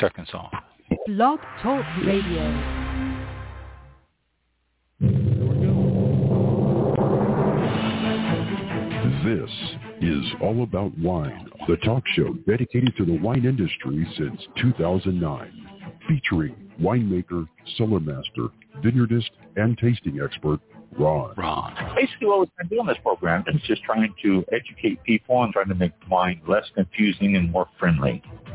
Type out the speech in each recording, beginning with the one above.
seconds off. Blog Talk Radio. This is All About Wine, the talk show dedicated to the wine industry since 2009, featuring winemaker, cellar master, vineyardist, and tasting expert Ron. Ron. Basically, what we've been doing this program is just trying to educate people and trying to make wine less confusing and more friendly.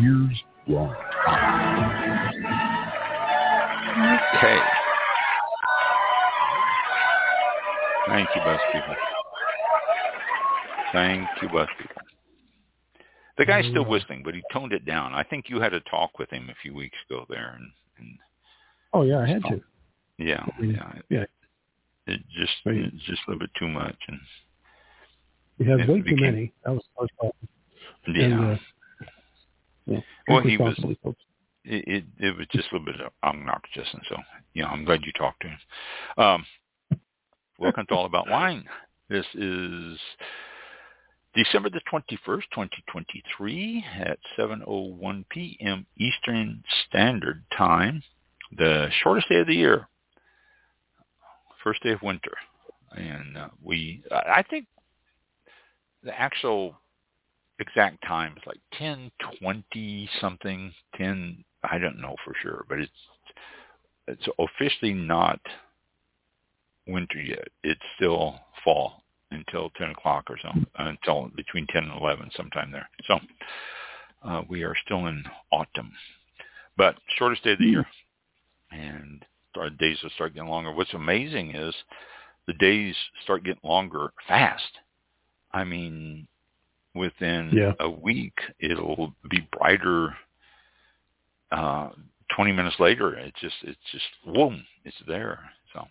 Here's Ron. Okay. Thank you, bus people. Thank you, bus people. The guy's still whistling, but he toned it down. I think you had a talk with him a few weeks ago there, and, and Oh yeah, I had to. yeah, yeah, yeah. it just Right. it's just a little bit too much, and We had It way too became- many. That was the first problem. yeah, And, uh, yeah. Well, he was- folks. it, it it was just a little bit obnoxious, and so you know I'm glad you talked to him. Um, welcome to All About Wine. This is December the 21st, 2023 at 7:01 p.m. Eastern Standard Time, the shortest day of the year, first day of winter, and uh, we I I think the actual exact time is like 10:20 something, 10 I don't know for sure, but it's it's officially not winter yet. It's still fall until 10 o'clock or so, until between 10 and 11 sometime there. So uh, we are still in autumn, but shortest day of the year, and our days will start getting longer. What's amazing is the days start getting longer fast. I mean, within Yeah. a week, it'll be brighter. Uh, 20 minutes later, it's just, it's just, boom, it's there. So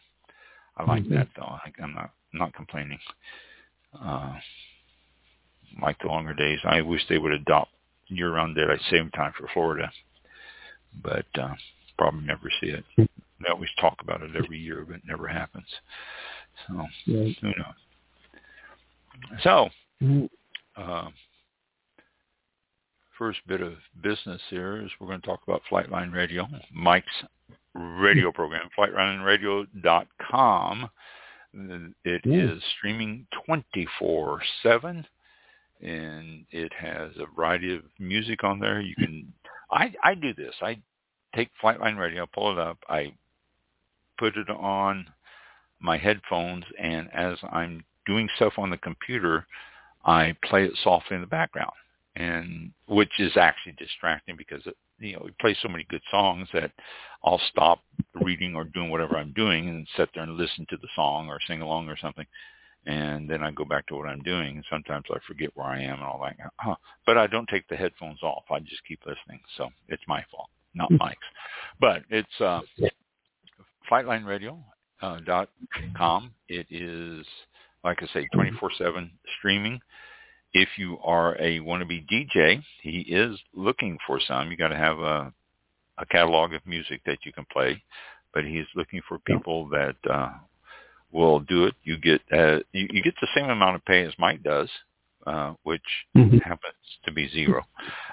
I like Mhm. that though. I, I'm not, not complaining. Uh, like the longer days. I wish they would adopt year-round daylight saving time for Florida, but uh, probably never see it. They always talk about it every year, but it never happens. So Yeah. who knows? So Mhm. Uh, first bit of business here is we're going to talk about Flightline Radio, Mike's radio program, flightlineradio.com. It Yeah. is streaming 24/7 and it has a variety of music on there. You can I I do this. I take Flightline Radio, pull it up, I put it on my headphones and as I'm doing stuff on the computer, I play it softly in the background, and which is actually distracting because it, you know we play so many good songs that I'll stop reading or doing whatever I'm doing and sit there and listen to the song or sing along or something, and then I go back to what I'm doing. And sometimes I forget where I am and all that. Huh. But I don't take the headphones off. I just keep listening. So it's my fault, not Mike's. But it's uh, FlightlineRadio.com. dot com. It is like I say, 24/7 streaming. If you are a wannabe DJ, he is looking for some. You got to have a a catalog of music that you can play, but he's looking for people that uh, will do it. You get uh, you, you get the same amount of pay as Mike does, uh, which Mhm. happens to be zero.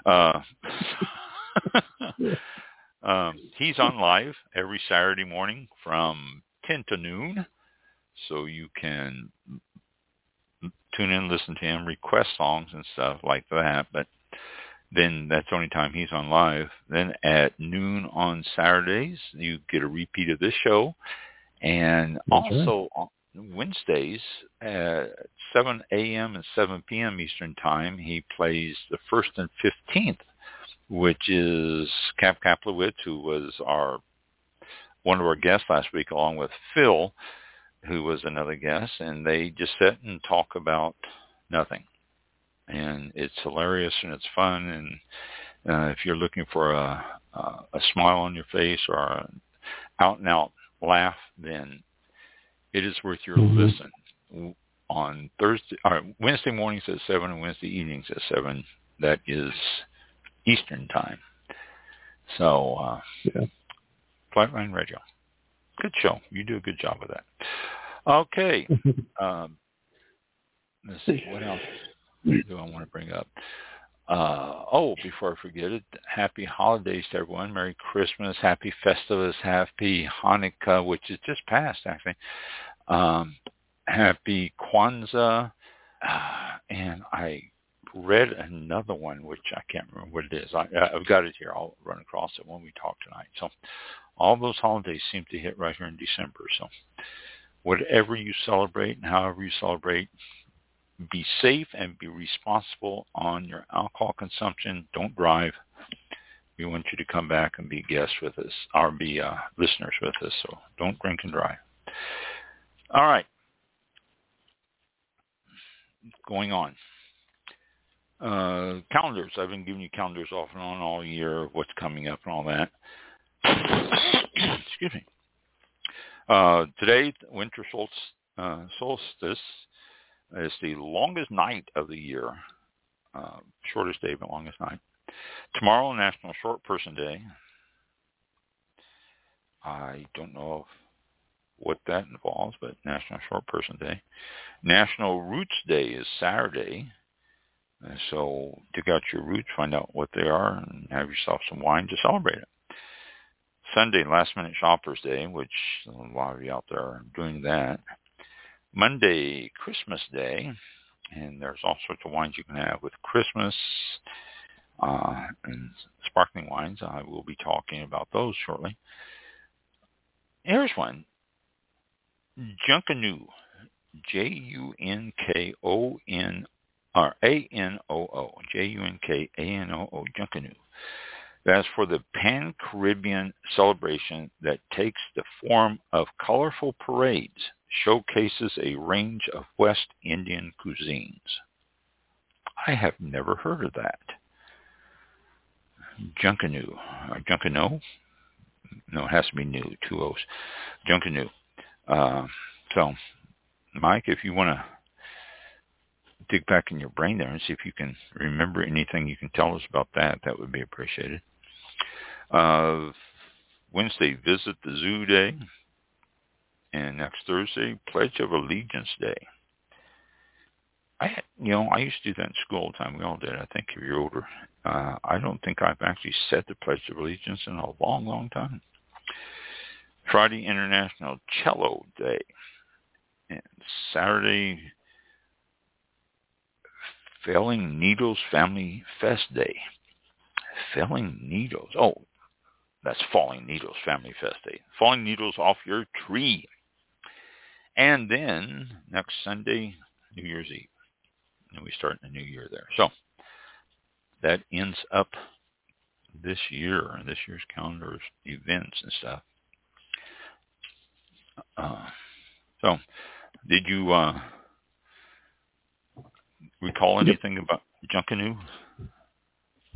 Uh, um, he's on live every Saturday morning from 10 to noon, so you can tune in, listen to him, request songs and stuff like that. But then that's the only time he's on live. Then at noon on Saturdays, you get a repeat of this show, and also on Wednesdays at 7 a.m. and 7 p.m. Eastern Time, he plays the first and 15th, which is Cap Kaplowitz, who was our one of our guests last week, along with Phil, who was another guest, and they just sit and talk about nothing. and it's hilarious and it's fun. And uh, if you're looking for a, a a smile on your face or an out and out laugh, then it is worth your Mhm. listen. On Thursday or Wednesday mornings at seven and Wednesday evenings at seven. That is Eastern time. So uh, Yeah. Flightline Radio. Good show. You do a good job of that. Okay. Um, let's see. What else do I want to bring up? Uh, oh, before I forget it, happy holidays to everyone. Merry Christmas. Happy Festivus. Happy Hanukkah, which is just passed, actually. Um, happy Kwanzaa. Uh, and I read another one, which I can't remember what it is. I, I've got it here. I'll run across it when we talk tonight. So all those holidays seem to hit right here in December. So whatever you celebrate and however you celebrate, be safe and be responsible on your alcohol consumption. Don't drive. We want you to come back and be guests with us or be uh, listeners with us. So don't drink and drive. All right. Going on. Uh, calendars. I've been giving you calendars off and on all year of what's coming up and all that. Excuse me. Uh, today, winter solstice, uh, solstice is the longest night of the year. Uh, shortest day, but longest night. Tomorrow, National Short Person Day. I don't know what that involves, but National Short Person Day. National Roots Day is Saturday. Uh, so dig out your roots, find out what they are, and have yourself some wine to celebrate it. Sunday, Last Minute Shoppers Day, which a lot of you out there are doing that. Monday, Christmas Day, and there's all sorts of wines you can have with Christmas uh, and sparkling wines. I will be talking about those shortly. Here's one, Junkanoo, J-U-N-K-O-N or A-N-O-O, J-U-N-K-A-N-O-O, Junkanoo. That's for the Pan-Caribbean celebration that takes the form of colorful parades, showcases a range of West Indian cuisines. I have never heard of that. Junkanoo. Uh, Junkanoo? No, it has to be new, two O's. Junkanoo. Uh, so, Mike, if you want to dig back in your brain there and see if you can remember anything you can tell us about that, that would be appreciated. Uh, Wednesday, Visit the Zoo Day. And next Thursday, Pledge of Allegiance Day. I, you know, I used to do that in school all the time. We all did. I think if you're older, uh, I don't think I've actually said the Pledge of Allegiance in a long, long time. Friday, International Cello Day, and Saturday, Felling Needles Family Fest Day. Felling needles. Oh, that's Falling Needles Family Fest Day. Falling needles off your tree. And then next Sunday, New Year's Eve. And we start the new year there. So that ends up this year, this year's calendar events and stuff. Uh, so did you uh, recall anything about Junkanoo?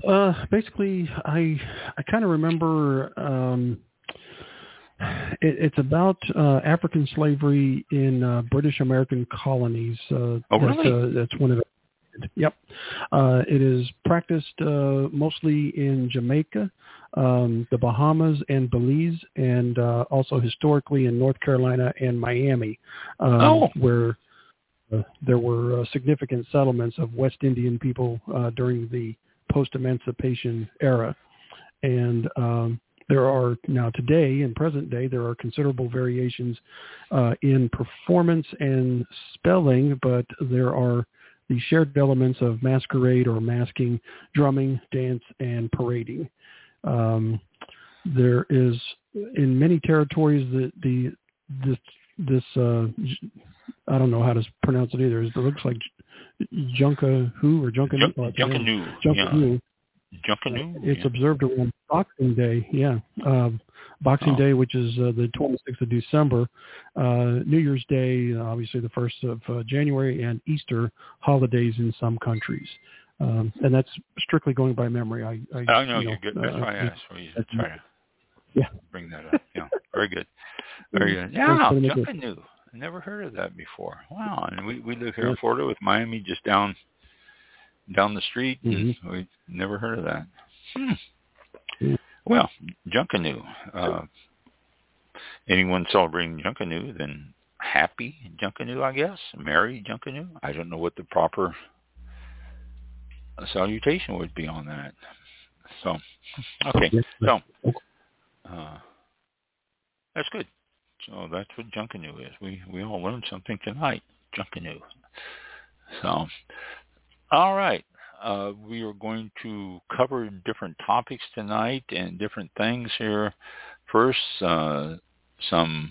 Uh, basically, I I kind of remember um, it, it's about uh, African slavery in uh, British American colonies. Uh, Oh, that's, really? uh, that's one of it. Yep. Uh, it is practiced uh, mostly in Jamaica, um, the Bahamas, and Belize, and uh, also historically in North Carolina and Miami, um, Oh. where uh, there were uh, significant settlements of West Indian people uh, during the post-emancipation era. And um, there are now today, in present day, there are considerable variations uh, in performance and spelling, but there are the shared elements of masquerade or masking, drumming, dance, and parading. Um, there is in many territories the the this this uh, I don't know how to pronounce it either. It looks like Junka who or Junka Junk, uh, Junkanoo. Junkanoo. Yeah. Junkanoo. It's yeah. observed around Boxing Day. Yeah. Um, Boxing Oh. Day, which is uh, the 26th of December, uh, New Year's Day, uh, obviously the 1st of uh, January, and Easter holidays in some countries. Um, and that's strictly going by memory. I, I, I know you you're good. That's uh, why I asked. for you to that's- try to Yeah. bring that up. Yeah, very good. Very good. Yeah, for the make- Junkanoo. I never heard of that before. Wow. And we we live here in Florida with Miami just down down the street. and Mhm. we never heard of that. Hmm. Well, Junkanoo. Uh, anyone celebrating Junkanoo, then happy Junkanoo, I guess. Merry Junkanoo. I don't know what the proper salutation would be on that. So, okay. So, uh, that's good. So that's what Junkanoo is. We we all learned something tonight. Junkanoo. So, all right. Uh, we are going to cover different topics tonight and different things here. First, uh, some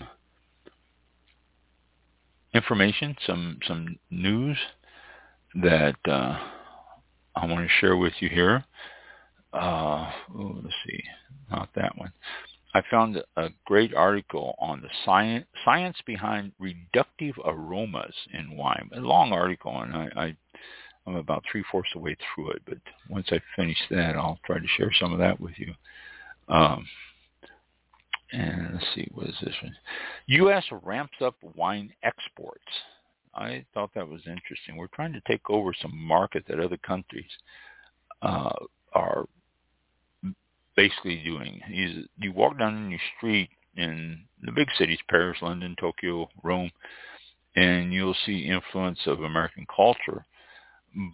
information, some some news that uh, I want to share with you here. Uh, let's see, not that one. I found a great article on the science science behind reductive aromas in wine. A long article, and I, I I'm about three fourths of the way through it. But once I finish that, I'll try to share some of that with you. Um, and let's see, what is this one? U.S. ramps up wine exports. I thought that was interesting. We're trying to take over some market that other countries uh, are basically doing. You, you walk down your street in the big cities, Paris, London, Tokyo, Rome, and you'll see influence of American culture.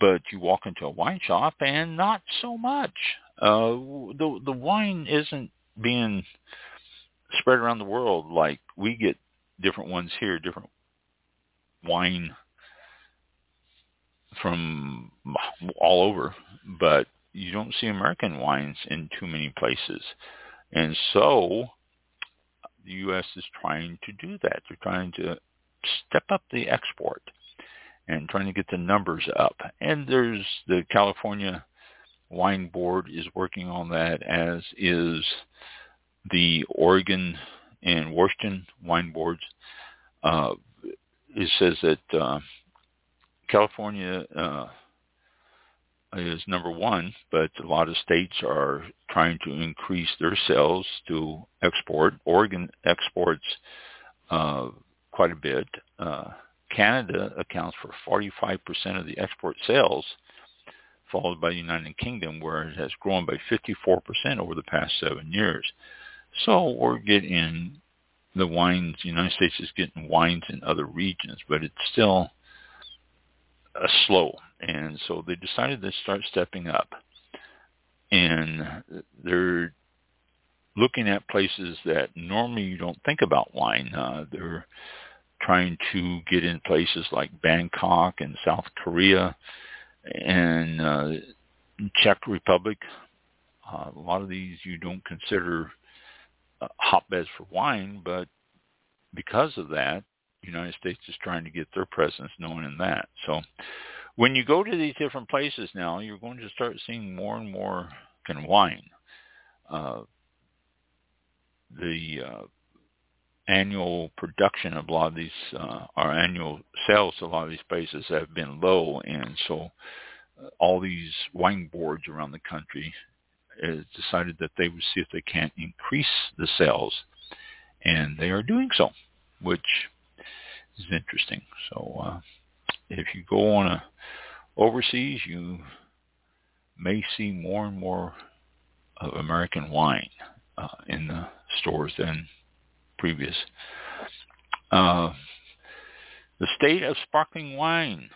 But you walk into a wine shop and not so much. Uh, the the wine isn't being spread around the world like we get different ones here, different wine from all over, but you don't see American wines in too many places. And so the U.S. is trying to do that. They're trying to step up the export and trying to get the numbers up. And there's the California Wine Board is working on that, as is the Oregon and Washington Wine Boards. Uh, it says that uh, California uh, is number one, but a lot of states are trying to increase their sales to export. Oregon exports uh, quite a bit. Uh, Canada accounts for 45% of the export sales, followed by the United Kingdom, where it has grown by 54% over the past seven years. So we're getting the wines, the United States is getting wines in other regions, but it's still uh, slow. And so they decided to start stepping up. And they're looking at places that normally you don't think about wine. Uh, they're trying to get in places like Bangkok and South Korea and uh, Czech Republic. Uh, a lot of these you don't consider uh, hotbeds for wine, but because of that, the United States is trying to get their presence known in that. So when you go to these different places now, you're going to start seeing more and more of wine. Uh, the uh, annual production of a lot of these, uh, our annual sales a lot of these places have been low, and so uh, all these wine boards around the country has decided that they would see if they can't increase the sales, and they are doing so, which is interesting. So uh, if you go on a overseas, you may see more and more of American wine uh, in the stores than previous. Uh, the state of sparkling wine.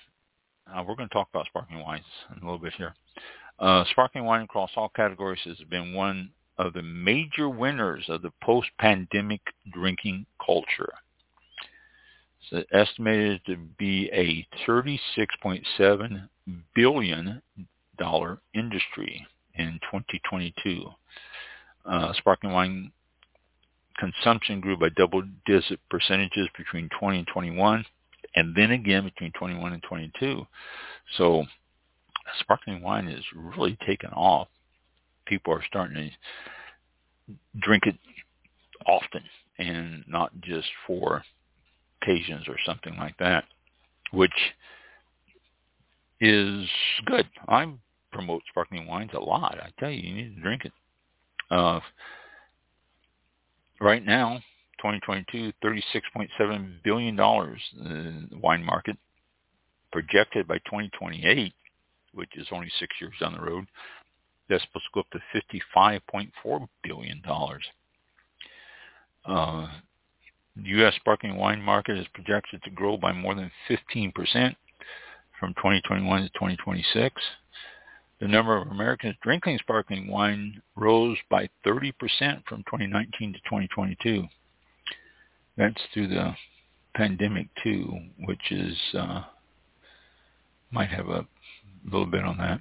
Uh, we're going to talk about sparkling wines in a little bit here. Uh, sparkling wine across all categories has been one of the major winners of the post-pandemic drinking culture. It's estimated to be a $36.7 billion industry in 2022. Uh, sparkling wine consumption grew by double-digit percentages between 20 and 21, and then again between 21 and 22. So sparkling wine is really taken off. People are starting to drink it often and not just for occasions or something like that, which is good. I promote sparkling wines a lot. I tell you, you need to drink it. Uh, right now, 2022, $36.7 billion in the wine market. Projected by 2028, which is only six years down the road, that's supposed to go up to $55.4 billion. Uh, the U.S. sparkling wine market is projected to grow by more than 15% from 2021 to 2026. The number of Americans drinking sparkling wine rose by 30% from 2019 to 2022. That's through the pandemic too, which is uh, might have a little bit on that.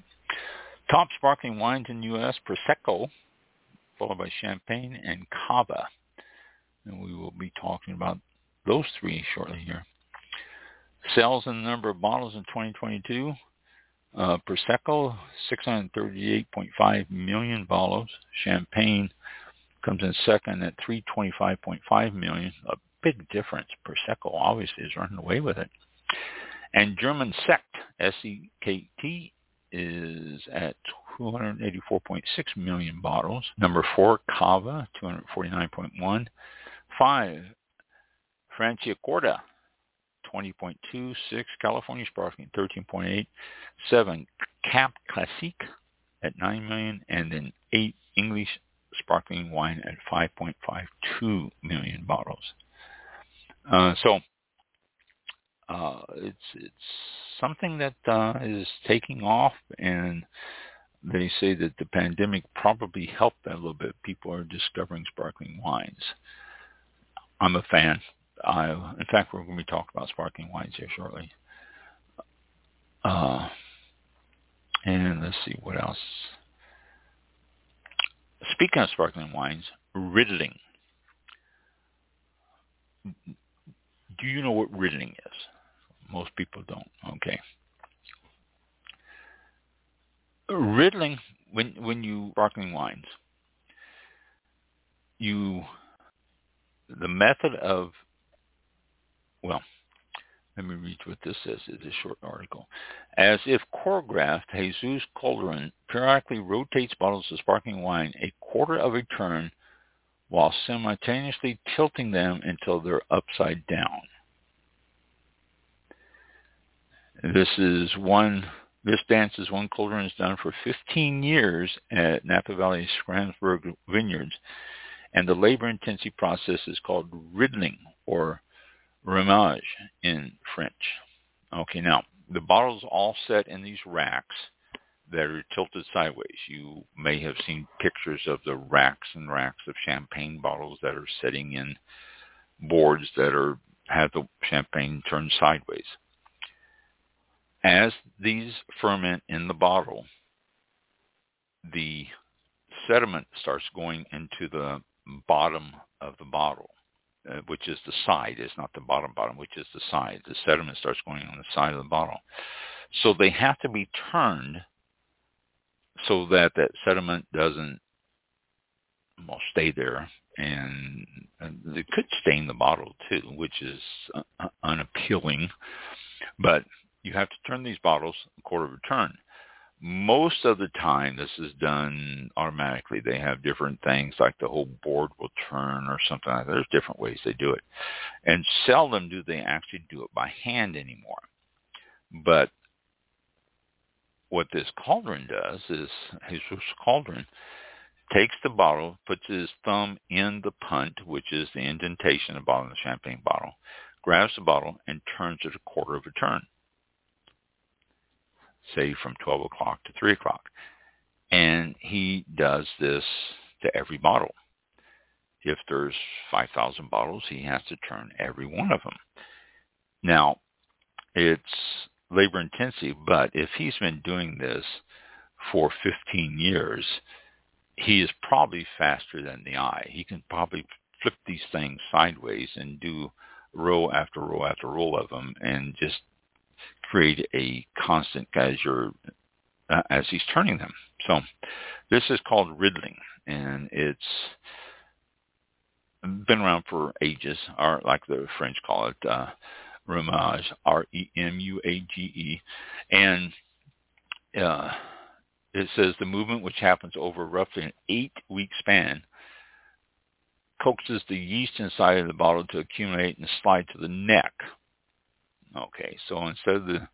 Top sparkling wines in the U.S. Prosecco, followed by Champagne and Cava, and we will be talking about those three shortly here. Sales and the number of bottles in 2022 uh, Prosecco, 638.5 million bottles. Champagne comes in second at 325.5 million. A big difference. Prosecco obviously is running away with it. And German Sekt, S-E-K-T, is at 284.6 million bottles. Number four, Cava, 249.1. Five, Franciacorta, 20.2, 6 California Sparkling 13.8, 7 Cap Classique at 9 million, and then 8 English Sparkling Wine at 5.52 million bottles. Uh, so uh, it's it's something that uh, is taking off, and they say that the pandemic probably helped that a little bit. People are discovering sparkling wines. I'm a fan. I, in fact, we're going to be talking about sparkling wines here shortly. Uh, and let's see what else. Speaking of sparkling wines, Riddling. Do you know what Riddling is? Most people don't. Okay. Riddling, when when you sparkling wines, you the method of well, let me read what this says. It's a short article. As if choreographed, Jesus Calderon periodically rotates bottles of sparkling wine a quarter of a turn while simultaneously tilting them until they're upside down. This is one. This dance is one Calderon has done for 15 years at Napa Valley Schramsberg Vineyards, and the labor-intensive process is called riddling or remuage in French. Okay, now the bottles all set in these racks that are tilted sideways. You may have seen pictures of the racks and racks of champagne bottles that are sitting in boards that are have the champagne turned sideways. As these ferment in the bottle, the sediment starts going into the bottom of the bottle uh, which is the side, is not the bottom bottom, which is the side. The sediment starts going on the side of the bottle. So they have to be turned so that that sediment doesn't well stay there and, it could stain the bottle too, which is unappealing. But you have to turn these bottles a quarter of a turn most of the time this is done automatically. They have different things like the whole board will turn or something like that. There's different ways they do it. And seldom do they actually do it by hand anymore. But what this Calderon does is Jesus Calderon takes the bottle, puts his thumb in the punt, which is the indentation of the bottom of the champagne bottle, grabs the bottle and turns it a quarter of a turn say from 12 o'clock to 3 o'clock. And he does this to every bottle. If there's 5,000 bottles, he has to turn every one of them. Now, it's labor intensive, but if he's been doing this for 15 years, he is probably faster than the eye. He can probably flip these things sideways and do row after row after row of them and just create a constant as you're uh, as he's turning them. So this is called riddling, and it's been around for ages, or like the French call it, uh, R-E-M-U-A-G-E, and uh, it says the movement, which happens over roughly an eight-week span, coaxes the yeast inside of the bottle to accumulate and slide to the neck. Okay, so instead of the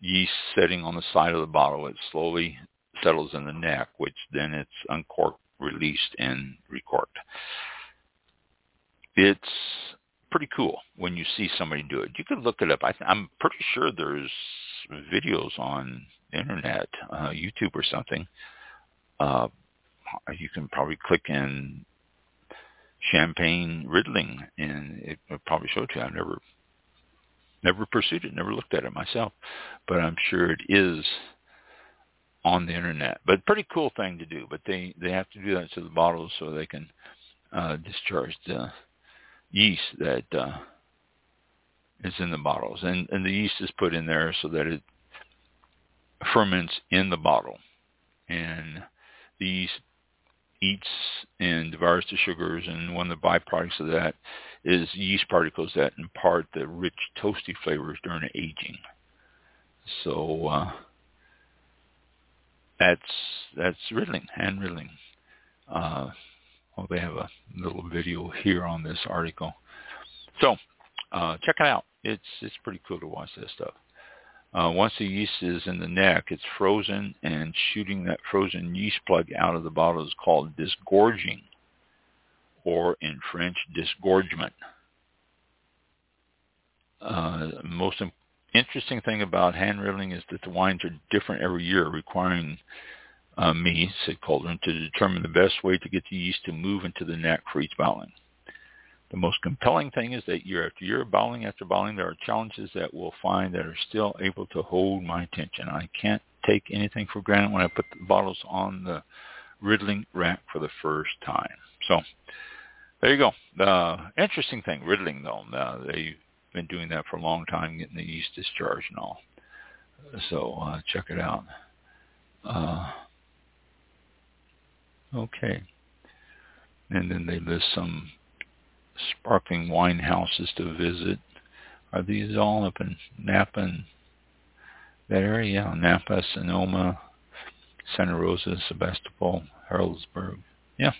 yeast sitting on the side of the bottle, it slowly settles in the neck, which then it's uncorked, released, and recorked. It's pretty cool when you see somebody do it. You could look it up. I am pretty sure there's videos on the internet, uh, YouTube or something. Uh, you can probably click in champagne riddling, and it will probably show it to you. I've never never pursued it, never looked at it myself, but I'm sure it is on the internet. But pretty cool thing to do. But they they have to do that to the bottles so they can uh, discharge the yeast that uh, is in the bottles, and and the yeast is put in there so that it ferments in the bottle, and the yeast eats and devours the sugars, and one of the byproducts of that is yeast particles that impart the rich toasty flavors during aging. So uh, that's that's riddling, hand riddling. Uh, well, they have a little video here on this article. So uh, check it out. It's it's pretty cool to watch this stuff. Uh, once the yeast is in the neck, it's frozen, and shooting that frozen yeast plug out of the bottle is called disgorging, or in French, disgorgement. Uh, most interesting thing about hand riddling is that the wines are different every year, requiring uh, me, said Calderon, to determine the best way to get the yeast to move into the neck for each bottling. The most compelling thing is that year after year, bowling after bowling, there are challenges that we'll find that are still able to hold my attention. I can't take anything for granted when I put the bottles on the riddling rack for the first time. So there you go. Uh, interesting thing, riddling though. Uh, they've been doing that for a long time, getting the yeast discharged and all. So uh, check it out. Uh, okay. And then they list some sparkling wine houses to visit. Are these all up in Napa and that area? Napa, Sonoma, Santa Rosa, Sebastopol, Healdsburg. Yeah.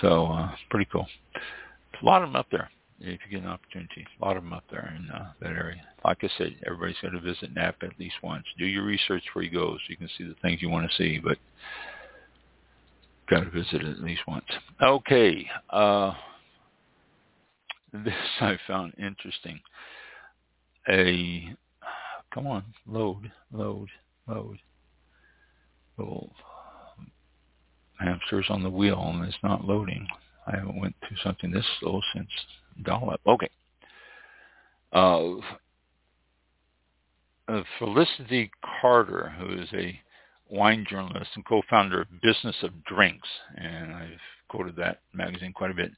So uh, pretty cool. a lot of them up there if you get an opportunity. A lot of them up there in uh, that area. Like I said, everybody's got to visit Napa at least once. Do your research before you go so you can see the things you want to see, but got to visit it at least once. Okay. Uh, this I found interesting. A come on, load, load, load. Little hamsters on the wheel and it's not loading. I haven't went through something this slow since dial-up. Okay. Uh, uh, Felicity Carter, who is a wine journalist and co-founder of Business of Drinks, and I've quoted that magazine quite a bit,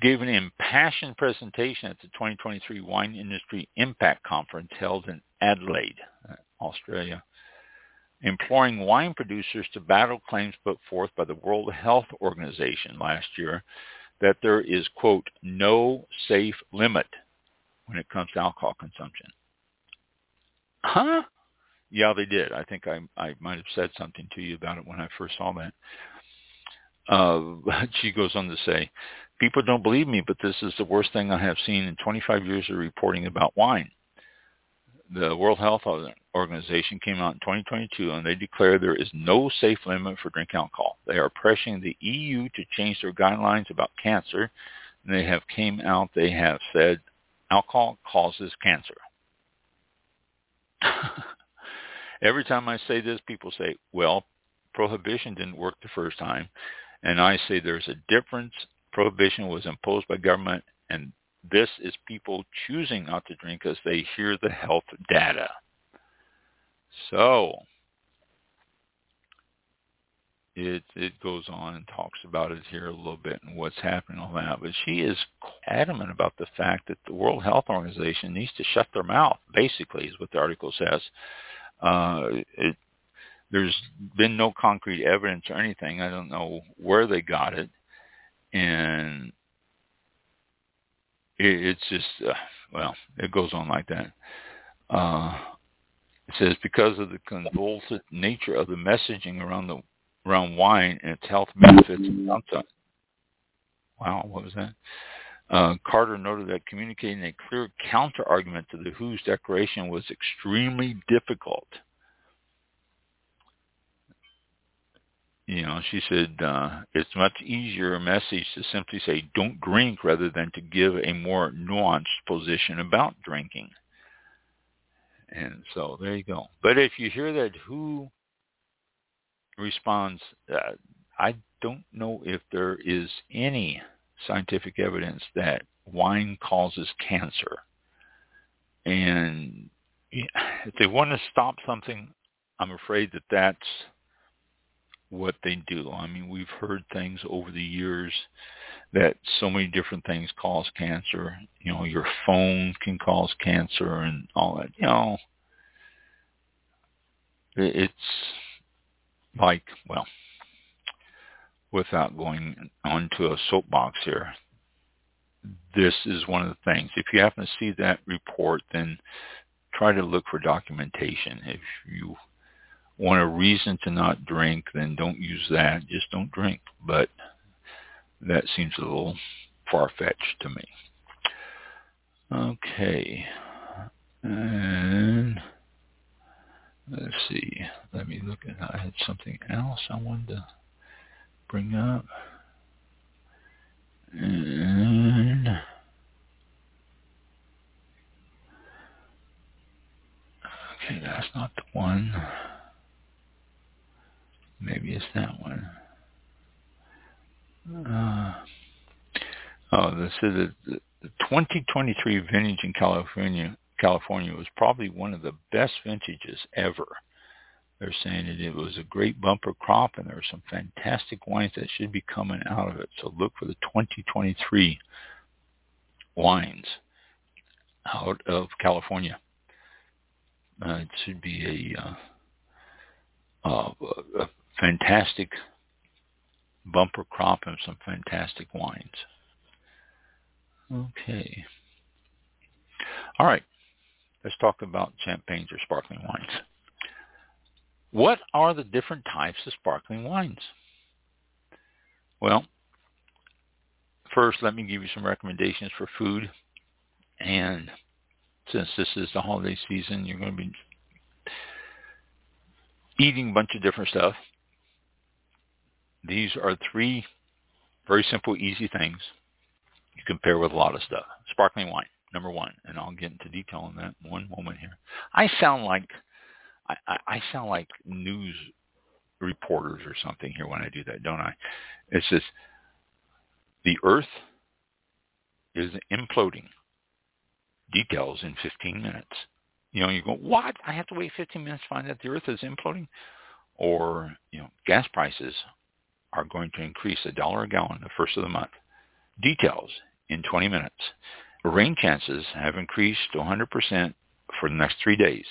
gave an impassioned presentation at the 2023 Wine Industry Impact Conference held in Adelaide, Australia, imploring wine producers to battle claims put forth by the World Health Organization last year that there is, quote, no safe limit when it comes to alcohol consumption. Huh? Yeah, they did. I think I I might have said something to you about it when I first saw that. Uh, she goes on to say, People don't believe me, but this is the worst thing I have seen in 25 years of reporting about wine. The World Health Organization came out in 2022 and they declare there is no safe limit for drinking alcohol. They are pressuring the EU to change their guidelines about cancer. And they have came out, they have said alcohol causes cancer. Every time I say this, people say, well, prohibition didn't work the first time. And I say there's a difference prohibition was imposed by government, and this is people choosing not to drink as they hear the health data. So it it goes on and talks about it here a little bit and what's happening on that. But she is adamant about the fact that the World Health Organization needs to shut their mouth. Basically, is what the article says. Uh, it, there's been no concrete evidence or anything. I don't know where they got it and it, it's just uh, well, it goes on like that. Uh, it says because of the convulsive nature of the messaging around the around wine and its health benefits and. Wow, what was that? Uh, Carter noted that communicating a clear counter-argument to the WHO's declaration was extremely difficult. You know, she said uh, it's much easier a message to simply say don't drink rather than to give a more nuanced position about drinking. And so there you go. But if you hear that WHO responds, uh, I don't know if there is any scientific evidence that wine causes cancer. And if they want to stop something, I'm afraid that that's what they do. I mean, we've heard things over the years that so many different things cause cancer. You know, your phone can cause cancer and all that. You know, it's like, well, without going onto a soapbox here, this is one of the things. If you happen to see that report, then try to look for documentation. If you want a reason to not drink, then don't use that. Just don't drink. But that seems a little far-fetched to me. Okay. And let's see. Let me look at, I had something else I wanted to bring up. And okay, that's not the one. Maybe it's that one. Uh, oh, this is the 2023 vintage in California. California was probably one of the best vintages ever. They're saying that it was a great bumper crop and there are some fantastic wines that should be coming out of it. So look for the 2023 wines out of California. Uh, it should be a, uh, uh, a fantastic bumper crop and some fantastic wines. Okay. All right. Let's talk about champagnes or sparkling wines. What are the different types of sparkling wines? Well, first let me give you some recommendations for food. And since this is the holiday season, you're going to be eating a bunch of different stuff. These are three very simple, easy things you can pair with a lot of stuff. Sparkling wine, number one, and I'll get into detail on that one moment here. I sound like I, I sound like news reporters or something here when I do that, don't I? It's just the Earth is imploding. Details in 15 minutes. You know, you go, what? I have to wait 15 minutes to find out the Earth is imploding? Or, you know, gas prices are going to increase a dollar a gallon the first of the month. Details in 20 minutes. Rain chances have increased to 100% for the next three days.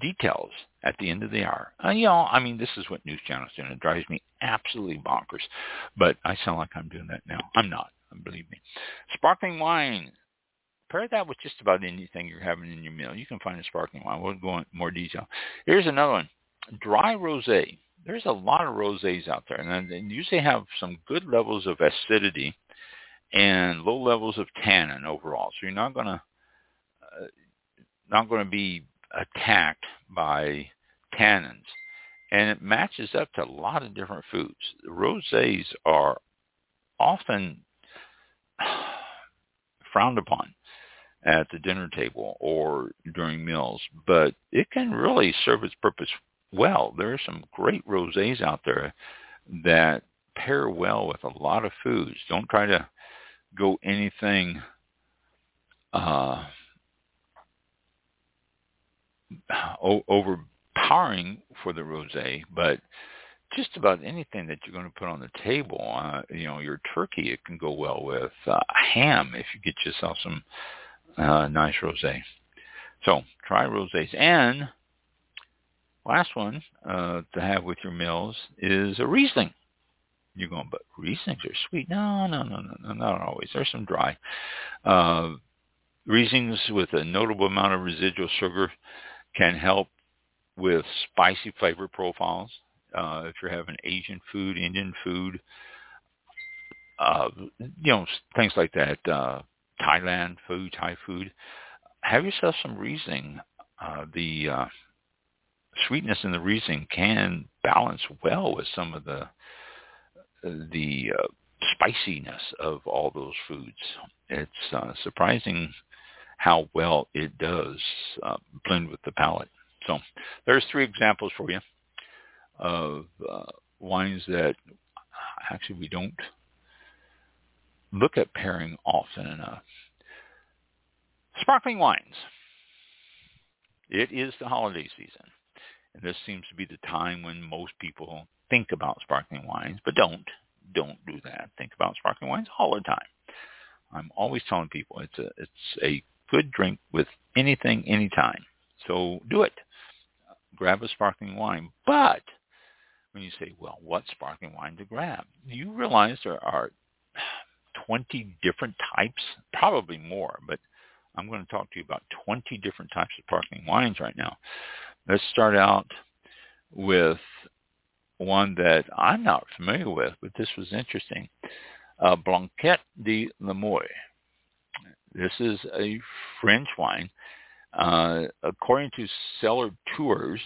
Details at the end of the hour. Uh, you know, I mean, this is what news channels do, and it drives me absolutely bonkers. But I sound like I'm doing that now. I'm not, believe me. Sparkling wine. Pair that with just about anything you're having in your meal. You can find a sparkling wine. We'll go into more detail. Here's another one. Dry rosé there's a lot of rosés out there, and they usually have some good levels of acidity and low levels of tannin overall. So you're not going to uh, not going to be attacked by tannins, and it matches up to a lot of different foods. The rosés are often frowned upon at the dinner table or during meals, but it can really serve its purpose well. There are some great rosés out there that pair well with a lot of foods. Don't try to go anything uh, overpowering for the rosé, but just about anything that you're going to put on the table. Uh, you know, your turkey it can go well with uh, ham if you get yourself some uh, nice rosé. So try rosés and Last one uh, to have with your meals is a Riesling. You're going, but Rieslings are sweet. No, no, no, no, no, not always. There's some dry. Uh, Rieslings with a notable amount of residual sugar can help with spicy flavor profiles. Uh, if you're having Asian food, Indian food, uh, you know, things like that, uh, Thailand food, Thai food, have yourself some Riesling. Uh, the uh, sweetness in the Riesling can balance well with some of the the uh, spiciness of all those foods. It's uh, surprising how well it does uh, blend with the palate. So there's three examples for you of uh, wines that actually we don't look at pairing often enough. Sparkling wines. It is the holiday season. And this seems to be the time when most people think about sparkling wines, but don't. Don't do that. Think about sparkling wines all the time. I'm always telling people it's a it's a good drink with anything, anytime. So do it. Grab a sparkling wine. But when you say, well, what sparkling wine to grab? Do you realize there are 20 different types, probably more, but I'm going to talk to you about 20 different types of sparkling wines right now. Let's start out with one that I'm not familiar with, but this was interesting. Uh, Blanquette de la Moye. This is a French wine. Uh, according to Cellar Tours,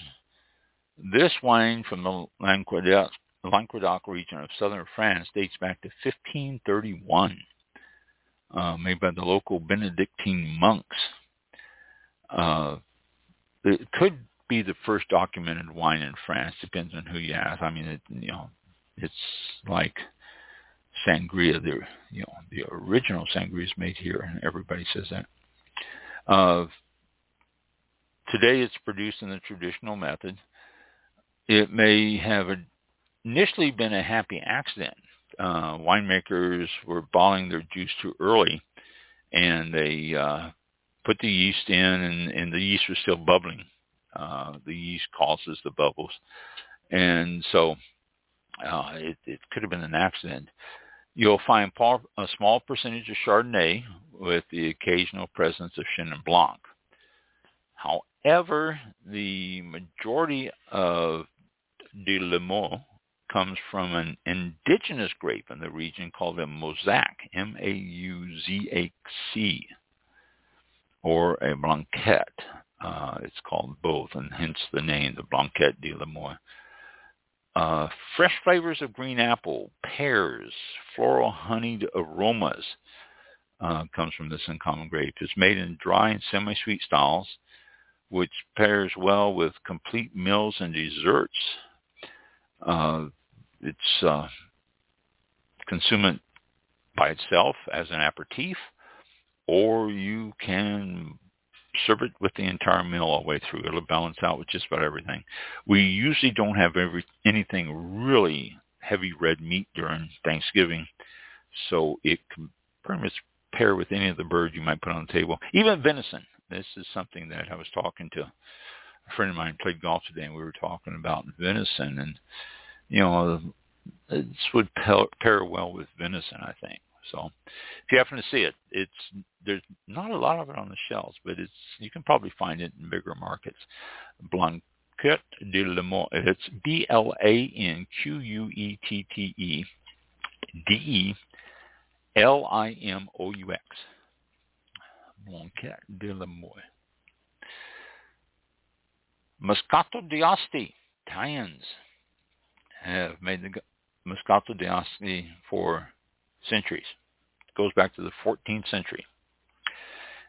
this wine from the Languedoc, Languedoc region of southern France dates back to 1531, uh, made by the local Benedictine monks. Uh, it could be the first documented wine in France. Depends on who you ask. I mean, it, you know, it's like sangria. The you know the original sangria is made here, and everybody says that. Uh, today, it's produced in the traditional method. It may have initially been a happy accident. Uh, winemakers were bottling their juice too early, and they uh, put the yeast in, and, and the yeast was still bubbling. Uh, the yeast causes the bubbles, and so uh, it, it could have been an accident. You'll find a small percentage of Chardonnay with the occasional presence of Chenin Blanc. However, the majority of de la Moye comes from an indigenous grape in the region called a Mauzac, M-A-U-Z-A-C, or a Blanquette. Uh, it's called both, and hence the name, the Blanquette de la. Uh, fresh flavors of green apple, pears, floral honeyed aromas uh, comes from this uncommon grape. It's made in dry and semi-sweet styles, which pairs well with complete meals and desserts. Uh, it's uh, by itself as an aperitif, or you can serve it with the entire meal all the way through. It'll balance out with just about everything. We usually don't have every, anything really heavy red meat during Thanksgiving, so it can pretty much pair with any of the birds you might put on the table. Even venison. This is something that I was talking to a friend of mine played golf today, and we were talking about venison, and you know, this would pair well with venison, I think. So if you happen to see it, it's there's not a lot of it on the shelves, but it's you can probably find it in bigger markets. Blanquette de la Moye. It's B L A N Q U E T T E D E L I M O U X. Blanquette de la Moye. Moscato d'Asti. Italians have made the Moscato d'Asti for centuries. Goes back to the 14th century.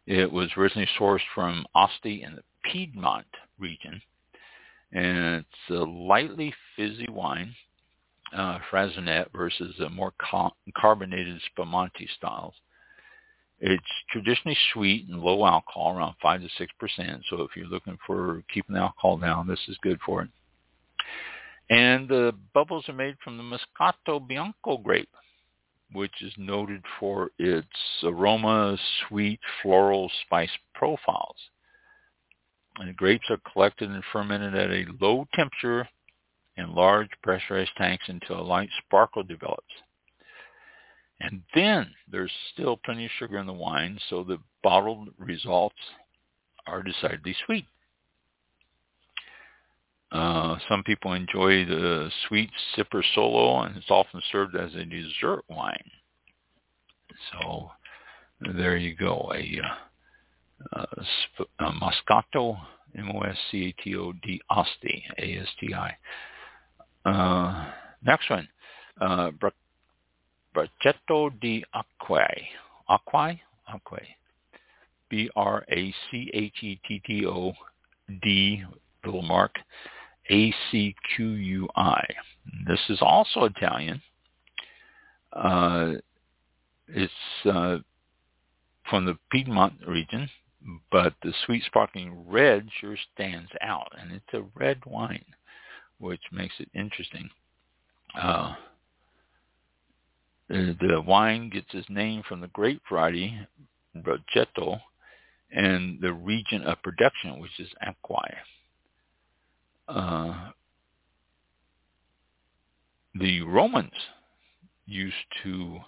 It was originally sourced from Asti in the Piedmont region, and it's a lightly fizzy wine, uh, Frasonnet versus a more car- carbonated Spumante styles. It's traditionally sweet and low alcohol, around 5 to 6%. So if you're looking for keeping the alcohol down, this is good for it. And the bubbles are made from the Moscato Bianco grape, which is noted for its aroma, sweet, floral, spice profiles. And the grapes are collected and fermented at a low temperature in large pressurized tanks until a light sparkle develops. And then there's still plenty of sugar in the wine, so the bottled results are decidedly sweet. Uh, some people enjoy the sweet sipper solo, and it's often served as a dessert wine. So there you go, a, uh, a Moscato, M-O-S-C-A-T-O-D, Asti, A-S-T-I. Uh, next one, uh, Brachetto di Acque, Acque, Acque, B-R-A-C-H-E-T-T-O, D, little mark, A-C-Q-U-I. This is also Italian. Uh, it's uh, from the Piedmont region, but the sweet sparkling red sure stands out, and it's a red wine, which makes it interesting. Uh, the wine gets its name from the grape variety, Brachetto, and the region of production, which is Acquai. Uh, the Romans used to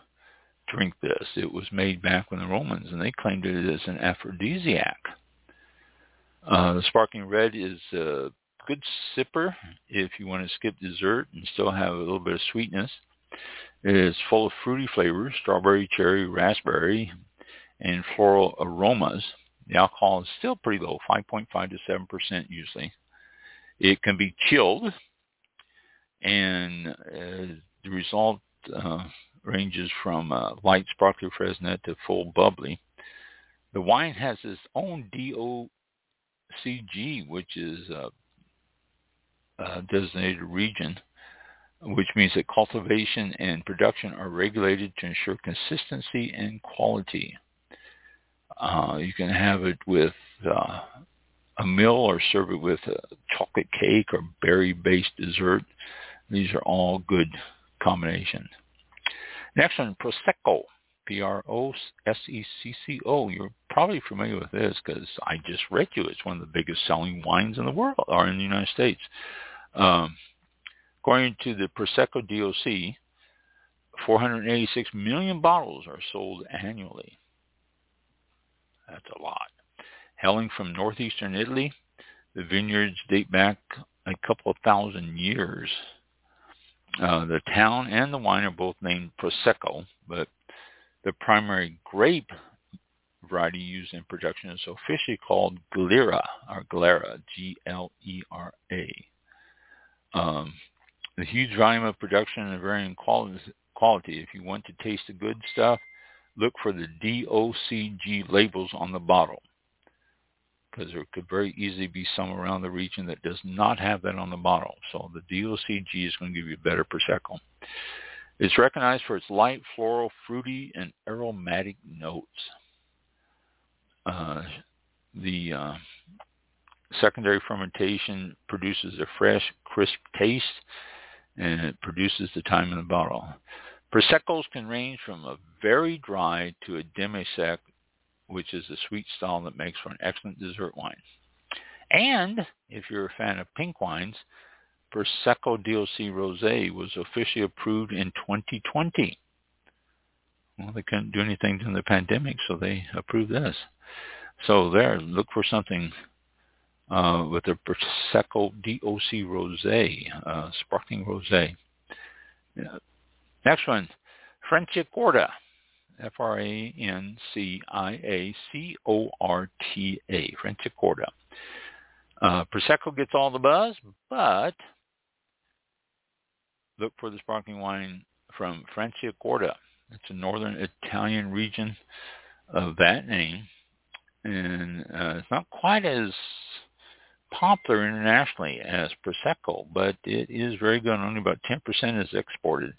drink this. It was made back when the Romans, and they claimed it as an aphrodisiac. Uh, the sparkling red is a good sipper if you want to skip dessert and still have a little bit of sweetness. It is full of fruity flavors, strawberry, cherry, raspberry, and floral aromas. The alcohol is still pretty low, 5.5 to 7% usually. It can be chilled, and uh, the result uh, ranges from uh, light sparkly fresnet to full bubbly. The wine has its own DOCG, which is a, a designated region, which means that cultivation and production are regulated to ensure consistency and quality. Uh, you can have it with uh, a meal or serve it with a chocolate cake or berry-based dessert. These are all good combinations. Next one, Prosecco, P-R-O-S-E-C-C-O. You're probably familiar with this because I just read you. It's one of the biggest selling wines in the world, or in the United States. Um, according to the Prosecco DOC, 486 million bottles are sold annually. That's a lot. Hailing from northeastern Italy, the vineyards date back a couple of thousand years. Uh, the town and the wine are both named Prosecco, but the primary grape variety used in production is officially called Glera, or Glera, G-L-E-R-A. Um, the huge volume of production and the varying quality, if you want to taste the good stuff, look for the DOCG labels on the bottle because there could very easily be some around the region that does not have that on the bottle. So the DOCG is going to give you a better Prosecco. It's recognized for its light, floral, fruity, and aromatic notes. Uh, the uh, secondary fermentation produces a fresh, crisp taste, and it produces the time in the bottle. Proseccos can range from a very dry to a demi-sec which is a sweet style that makes for an excellent dessert wine. And if you're a fan of pink wines, Prosecco DOC Rosé was officially approved in 2020. Well, they couldn't do anything during the pandemic, so they approved this. So there, look for something uh, with the Prosecco DOC Rosé, uh, sparkling rosé. Yeah. Next one, Franciacorta. F-R-A-N-C-I-A-C-O-R-T-A, Franciacorta. Uh, Prosecco gets all the buzz, but look for the sparkling wine from Franciacorta. It's a northern Italian region of that name, and uh, it's not quite as popular internationally as Prosecco, but it is very good. Only about 10% is exported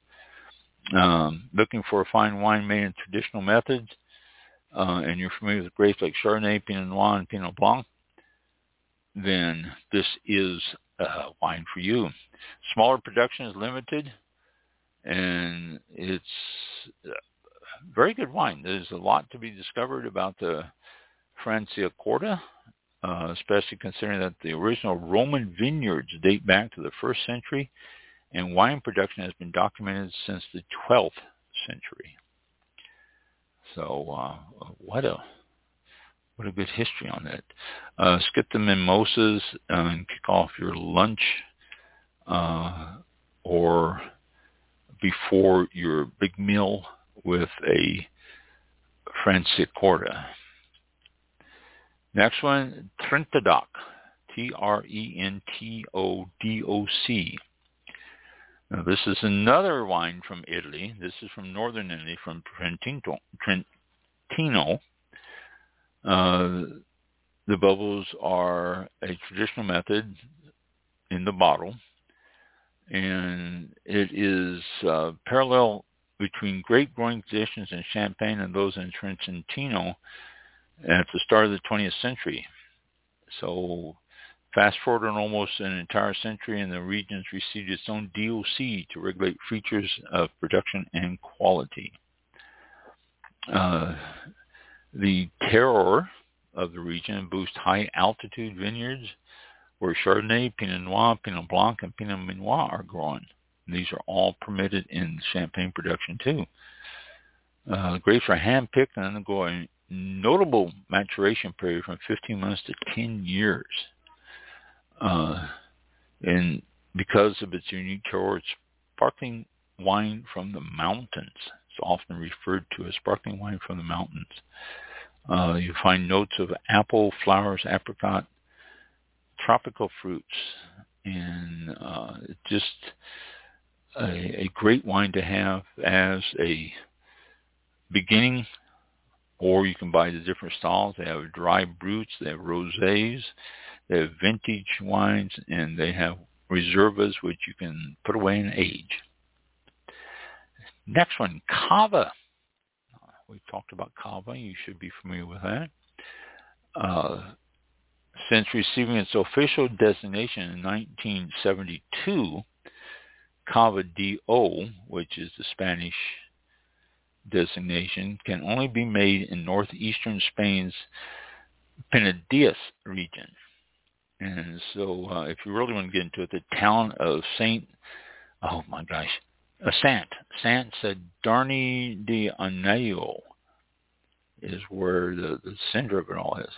um, looking for a fine wine made in traditional methods, uh, and you're familiar with grapes like Chardonnay, Pinot Noir, and Pinot Blanc, then this is a wine for you. Smaller production is limited, and it's very good wine. There's a lot to be discovered about the Franciacorta, uh, especially considering that the original Roman vineyards date back to the first century and wine production has been documented since the 12th century. So uh, what a what a good history on that. Uh, skip the mimosas and kick off your lunch uh, or before your big meal with a Franciacorta. Next one, Trentodoc, T-R-E-N-T-O-D-O-C. Now this is another wine from Italy. This is from northern Italy, from Trentino. Trentino. Uh, the bubbles are a traditional method in the bottle and it is uh, parallel between grape growing conditions in Champagne and those in Trentino at the start of the 20th century. So fast forward on almost an entire century and the region has received its own DOC to regulate features of production and quality. Uh, the terroir of the region boosts high altitude vineyards where Chardonnay, Pinot Noir, Pinot Blanc, and Pinot Meunier are growing. These are all permitted in champagne production too. Uh, grapes are hand-picked and undergo a notable maturation period from 15 months to 10 years. Uh, and because of its unique terroir, it's sparkling wine from the mountains. It's often referred to as sparkling wine from the mountains. Uh, you find notes of apple, flowers, apricot, tropical fruits, and uh, just a, a great wine to have as a beginning or you can buy the different styles. They have dry brutes, they have rosés, they have vintage wines, and they have reservas which you can put away and age. Next one, cava. We talked about cava. You should be familiar with that. Uh, since receiving its official designation in 1972, Cava DO, which is the Spanish designation, can only be made in northeastern Spain's Penedès region. And so uh, if you really want to get into it, the town of Saint, oh my gosh, uh, Sant, Sant Sadurní de Anoia is where the, the center of it all is.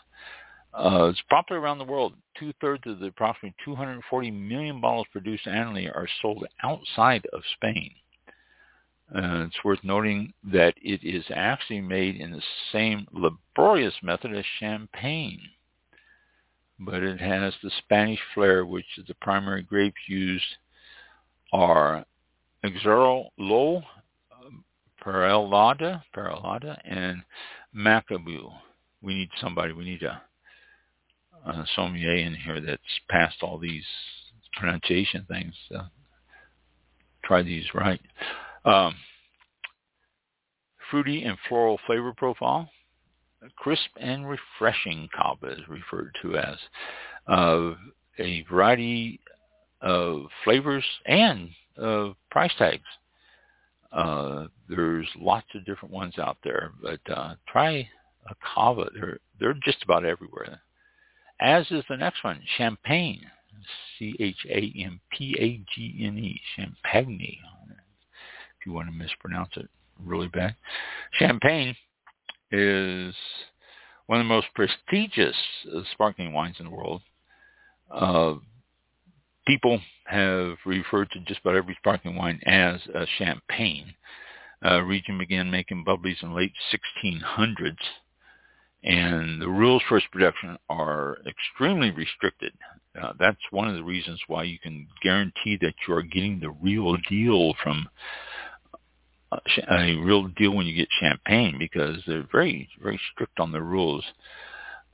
Uh, it's popular around the world. Two-thirds of the approximately 240 million bottles produced annually are sold outside of Spain. Uh, it's worth noting that it is actually made in the same laborious method as champagne, but it has the Spanish flair, which the primary grapes used are Xarel Lo, Parellada, Parellada, and Macabeu. We need somebody. We need a uh, sommelier in here that's passed all these pronunciation things. Uh, try these right. Um, fruity and floral flavor profile. Crisp and refreshing cava is referred to as. Uh, a variety of flavors and uh, price tags. Uh, there's lots of different ones out there, but uh, try a cava. They're they're just about everywhere as is the next one, Champagne, C-H-A-M-P-A-G-N-E, Champagne, if you want to mispronounce it really bad. Champagne is one of the most prestigious sparkling wines in the world. Uh, people have referred to just about every sparkling wine as a champagne. Uh, region began making bubblies in late 1600s and the rules for its production are extremely restricted. Uh, that's one of the reasons why you can guarantee that you are getting the real deal from a real deal when you get champagne because they're very very strict on the rules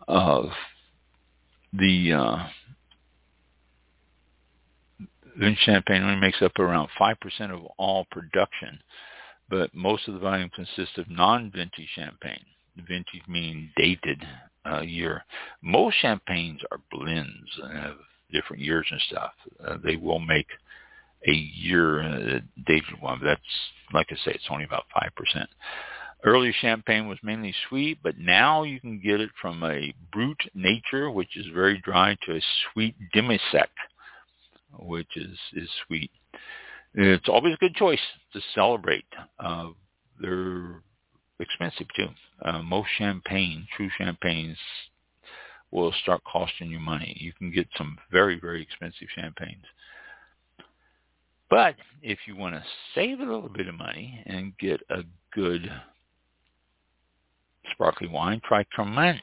of the uh, vintage champagne only makes up around 5% of all production, but most of the volume consists of non-vintage champagne vintage meaning dated uh, year. Most champagnes are blends of different years and stuff. Uh, they will make a year uh, dated one, but that's like I say, it's only about five percent. Earlier champagne was mainly sweet, but now you can get it from a brut nature, which is very dry, to a sweet demi-sec, which is is sweet. It's always a good choice to celebrate. Uh, there expensive too. Uh, most champagne, true champagnes, will start costing you money. You can get some very, very expensive champagnes. But if you want to save a little bit of money and get a good sparkling wine, try Cremant.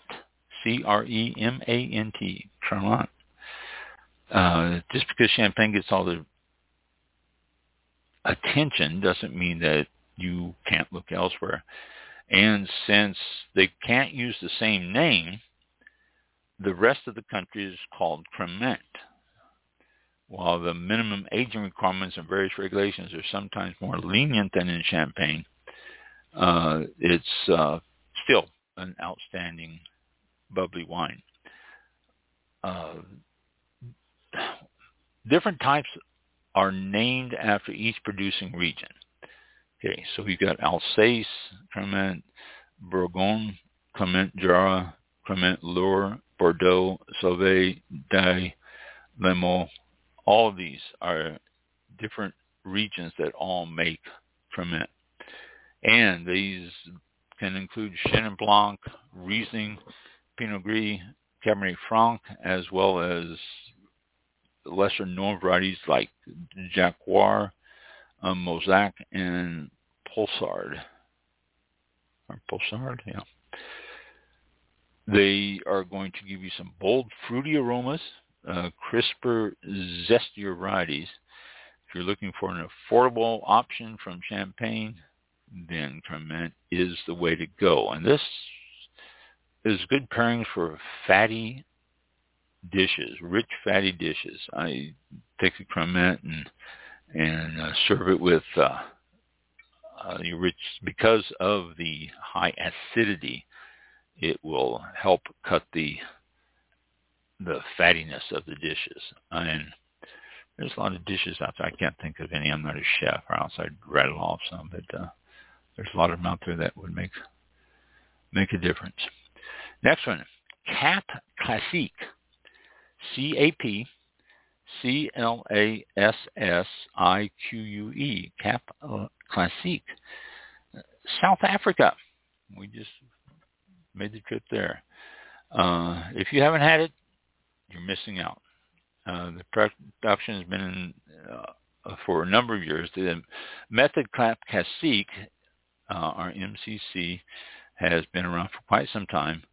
C-R-E-M-A-N-T. Cremant. Uh, just because champagne gets all the attention doesn't mean that you can't look elsewhere. And since they can't use the same name, the rest of the country is called Cremant. While the minimum aging requirements and various regulations are sometimes more lenient than in Champagne, uh, it's uh, still an outstanding bubbly wine. Uh, different types are named after each producing region. Okay, so we've got Alsace, Cremant, Bourgogne, Cremant Jura, Cremant Loire, Bordeaux, Sauvé, Die, Limoux. All of these are different regions that all make Cremant. And these can include Chenin Blanc, Riesling, Pinot Gris, Cabernet Franc, as well as lesser known varieties like Jacquard, um, Mauzac, and Poulsard. Or Poulsard, yeah. They are going to give you some bold, fruity aromas, uh, crisper, zestier varieties. If you're looking for an affordable option from Champagne, then Cremant is the way to go. And this is good pairing for fatty dishes, rich fatty dishes. I take a Cremant and and uh, serve it with uh, uh, rich because of the high acidity. It will help cut the the fattiness of the dishes. I mean, there's a lot of dishes out there. I can't think of any. I'm not a chef, or else I'd rattle off some. But uh, there's a lot of them out there that would make make a difference. Next one, Cap Classique. C-A-P C-L-A-S-S-I-Q-U-E. Cap Classique. South Africa. We just made the trip there. Uh, if you haven't had it, you're missing out. Uh, the production has been in, uh, for a number of years. The method Cap Classique, uh, our MCC, has been around for quite some time.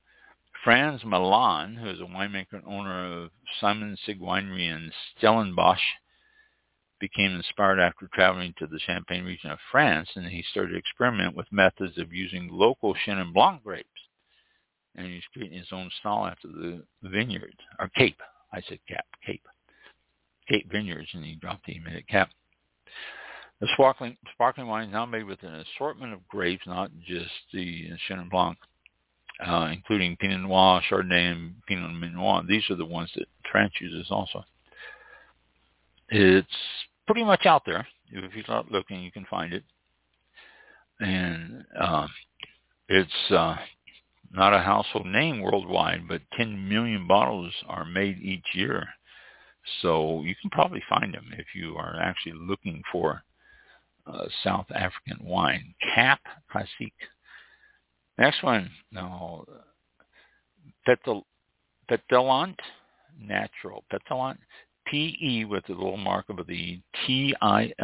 Frans Malan, who is a winemaker and owner of Simonsig Winery in Stellenbosch, became inspired after traveling to the Champagne region of France, and he started to experiment with methods of using local Chenin Blanc grapes. And he's creating his own style after the vineyard, or Cape. I said Cap, Cape. Cape Vineyards, and he dropped the it Cap. The sparkling, sparkling wine is now made with an assortment of grapes, not just the Chenin Blanc uh, including Pinot Noir, Chardonnay, and Pinot Noir. These are the ones that France uses also. It's pretty much out there. If you start looking, you can find it. And uh, it's uh, not a household name worldwide, but 10 million bottles are made each year. So you can probably find them if you are actually looking for uh, South African wine. Cap Classique Next one, no, Petal, Petillant Natural. Petillant, P-E with a little mark of the T-I-L-L-A-N-T.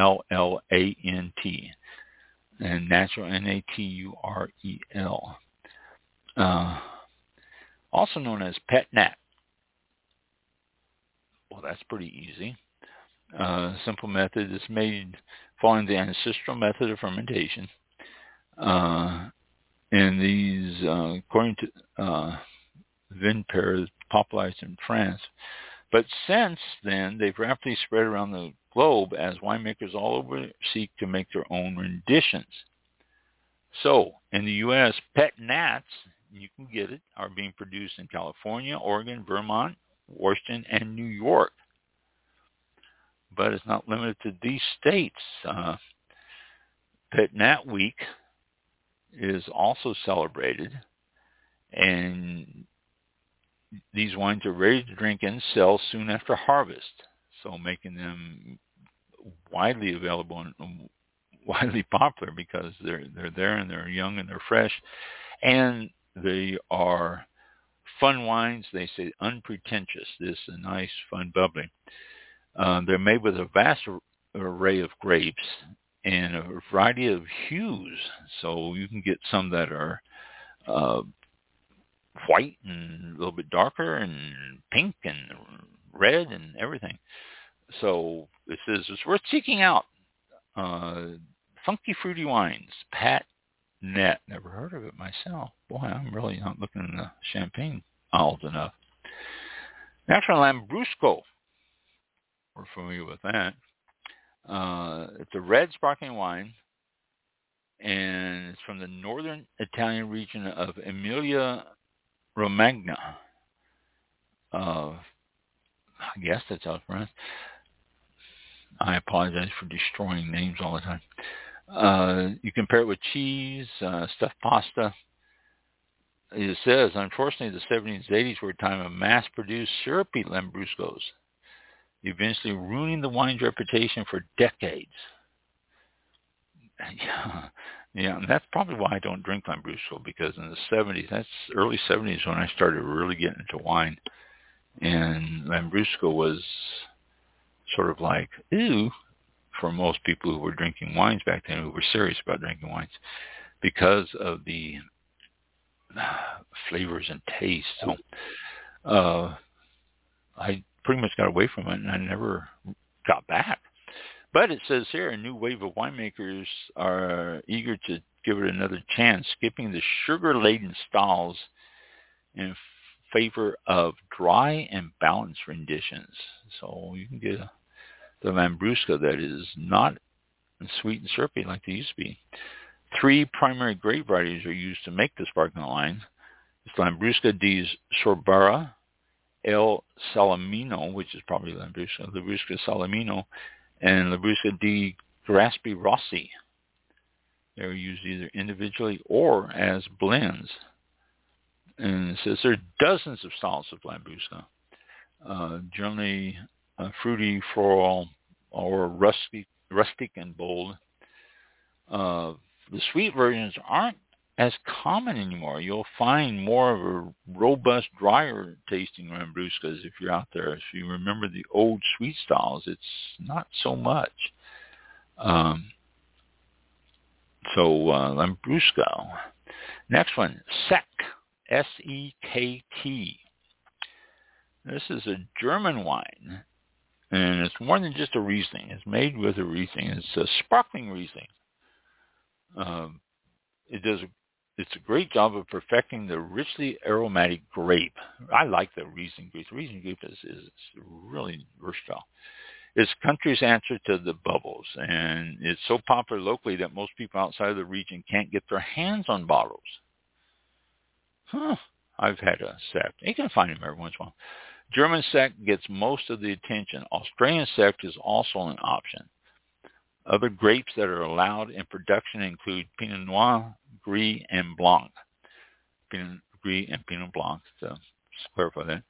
And natural, N-A-T-U-R-E-L. Uh, also known as Pet Nat. Well, that's pretty easy. Uh, simple method is made following the ancestral method of fermentation. Uh, and these, uh, according to uh, VinePair, popularized in France. But since then, they've rapidly spread around the globe as winemakers all over seek to make their own renditions. So in the U.S., pet nats, you can get it, are being produced in California, Oregon, Vermont, Washington, and New York. But it's not limited to these states. Uh, pet Nat Week is also celebrated, and these wines are ready to drink and sell soon after harvest, so making them widely available and widely popular because they're they're there and they're young and they're fresh, and they are fun wines. They say unpretentious. This is a nice, fun, bubbly. Uh, they're made with a vast array of grapes and a variety of hues. So you can get some that are uh, white and a little bit darker and pink and red and everything. So it says it's worth seeking out. Uh, funky fruity wines, Pat Net. Never heard of it myself. Boy, I'm really not looking in the champagne aisles enough. Natural Lambrusco. We're familiar with that. Uh, it's a red sparkling wine, and it's from the northern Italian region of Emilia Romagna. Uh, I guess that's how it's pronounced. I apologize for destroying names all the time. Uh, you compare it with cheese, uh, stuffed pasta. It says, unfortunately, the 70s and 80s were a time of mass-produced syrupy Lambruscos, eventually ruining the wine's reputation for decades. Yeah, yeah, and that's probably why I don't drink Lambrusco because in the 70s, that's early 70s when I started really getting into wine, and Lambrusco was sort of like, ooh, for most people who were drinking wines back then, who were serious about drinking wines, because of the flavors and taste. So uh, I pretty much got away from it, and I never got back. But it says here, a new wave of winemakers are eager to give it another chance, skipping the sugar-laden styles in favor of dry and balanced renditions. So you can get a the Lambrusco that is not sweet and syrupy like they used to be. Three primary grape varieties are used to make the sparkling wine. It's Lambrusco di Sorbara, El Salamino, which is probably Lambrusco, Lambrusco Salamino, and Lambrusco di Grasparossa. They're used either individually or as blends. And it says there are dozens of styles of Lambrusco. Uh, generally uh, fruity, floral, or rustic, rustic and bold. Uh, the sweet versions aren't as common anymore. You'll find more of a robust, drier tasting Lambruscas if you're out there. If you remember the old sweet styles, it's not so much. Um, so uh, Lambrusco. Next one, Sekt, S-E-K-T. This is a German wine and it's more than just a Riesling. It's made with a Riesling. It's a sparkling Riesling. Um, it does. It's a great job of perfecting the richly aromatic grape. I like the Riesling grape. The Riesling grape is, is really versatile. It's country's answer to the bubbles, and it's so popular locally that most people outside of the region can't get their hands on bottles. Huh. I've had a Sekt. You can find them every once in a while. German Sekt gets most of the attention. Australian Sekt is also an option. Other grapes that are allowed in production include Pinot Noir, Gris, and Blanc. Pinot Gris and Pinot Blanc, to clarify that.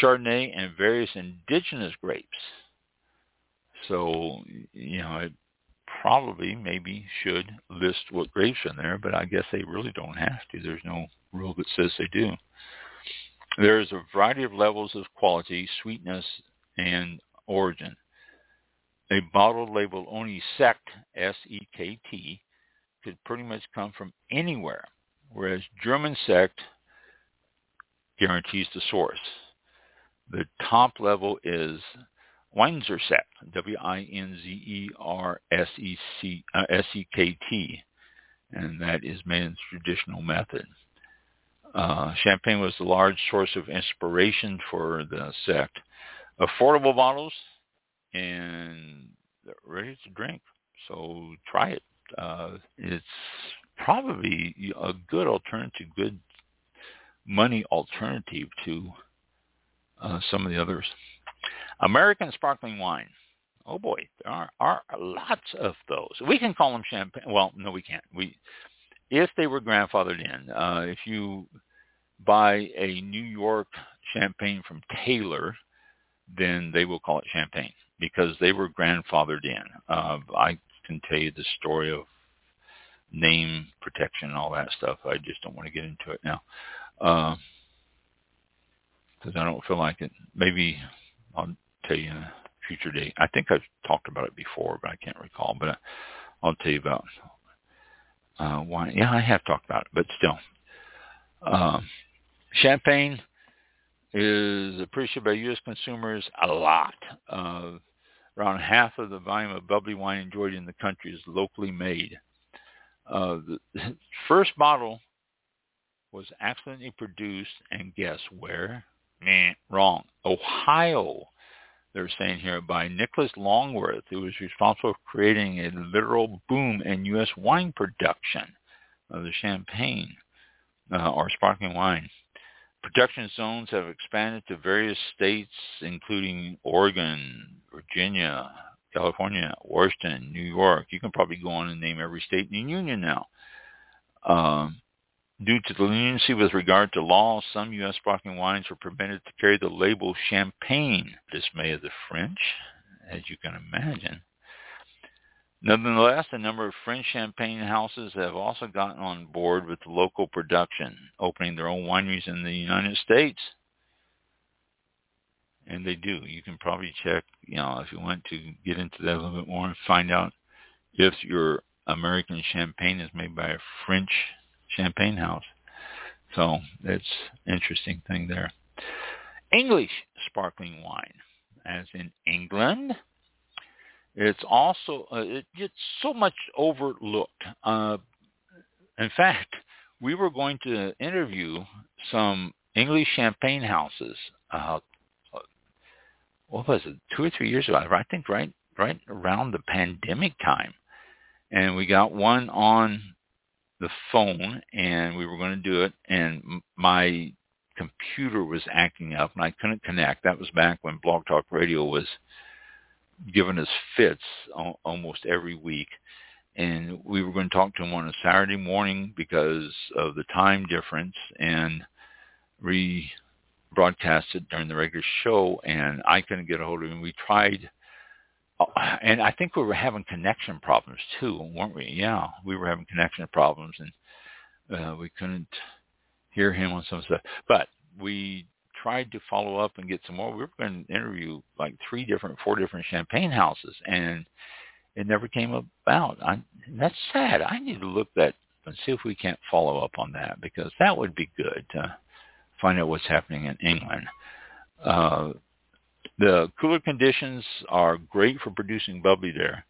Chardonnay and various indigenous grapes. So, you know, it probably maybe should list what grapes are in there, but I guess they really don't have to. There's no rule that says they do. There is a variety of levels of quality, sweetness, and origin. A bottle labeled only Sekt, S-E-K-T, could pretty much come from anywhere, whereas German Sekt guarantees the source. The top level is Winzersekt, W-I-N-Z-E-R-S-E-C-S-E-K-T, uh, and that is in traditional method. Uh, champagne was the large source of inspiration for the Sekt. Affordable bottles and ready to drink. So try it. Uh, it's probably a good alternative, good money alternative to uh, some of the others. American sparkling wine. Oh boy, there are, are lots of those. We can call them champagne. Well, no, we can't. We if they were grandfathered in. Uh, if you buy a New York champagne from Taylor, then they will call it champagne because they were grandfathered in. Uh, I can tell you the story of name protection and all that stuff. I just don't want to get into it now because uh, I don't feel like it. Maybe I'll tell you in a future date. I think I've talked about it before, but I can't recall. But I'll tell you about uh, why. Yeah, I have talked about it, but still. Um, champagne is appreciated by U.S. consumers a lot. Uh, around half of the volume of bubbly wine enjoyed in the country is locally made. Uh, the first bottle was accidentally produced, and guess where? Meh, wrong. Ohio. They're saying here by Nicholas Longworth, who was responsible for creating a literal boom in U.S. wine production of the champagne uh, or sparkling wine. Production zones have expanded to various states, including Oregon, Virginia, California, Washington, New York. You can probably go on and name every state in the union now. Um, due to the leniency with regard to law, some U.S. sparkling wines were permitted to carry the label champagne, dismay of the French, as you can imagine. Nonetheless, a number of French champagne houses have also gotten on board with local production, opening their own wineries in the United States. And they do. You can probably check, you know, if you want to get into that a little bit more and find out if your American champagne is made by a French champagne house. So it's interesting thing there. English sparkling wine, as in England, it's also uh, it gets so much overlooked. Uh, in fact, we were going to interview some English champagne houses. Uh, what was it? Two or three years ago. I think right right around the pandemic time, and we got one on the phone, and we were going to do it, and my computer was acting up, and I couldn't connect. That was back when Blog Talk Radio was giving us fits almost every week. And we were going to talk to him on a Saturday morning because of the time difference and rebroadcast it during the regular show. And I couldn't get a hold of him. We tried, and I think we were having connection problems too, weren't we? Yeah, we were having connection problems, and uh, we couldn't hear him on some stuff. But we tried to follow up and get some more. We were going to interview like three different, four different champagne houses, and it never came about. I, that's sad. I need to look that and see if we can't follow up on that because that would be good to find out what's happening in England. Uh, the cooler conditions are great for producing bubbly there.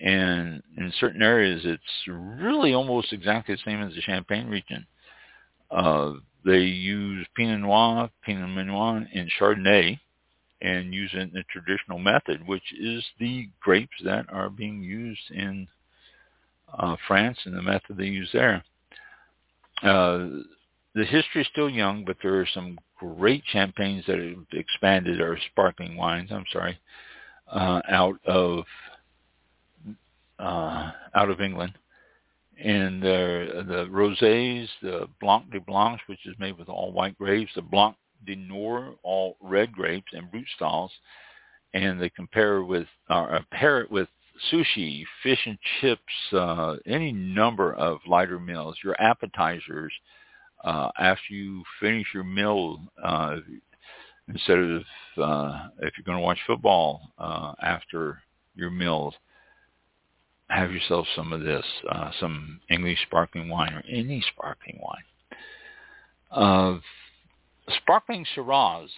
And in certain areas, it's really almost exactly the same as the Champagne region. Uh, they use Pinot Noir, Pinot Meunier, and Chardonnay and use it in the traditional method, which is the grapes that are being used in uh, France and the method they use there. Uh, the history is still young, but there are some great champagnes that have expanded, or sparkling wines, I'm sorry, uh, out of uh, out of England and the the rosés, the Blanc de Blanche, which is made with all white grapes, the Blanc de Noir, all red grapes, and Brut styles, and they compare with or uh, pair it with sushi, fish and chips, uh, any number of lighter meals, your appetizers. Uh, after you finish your meal, uh, instead of uh, if you're going to watch football uh, after your meals, have yourself some of this, uh, some English sparkling wine or any sparkling wine. Uh, sparkling Shiraz.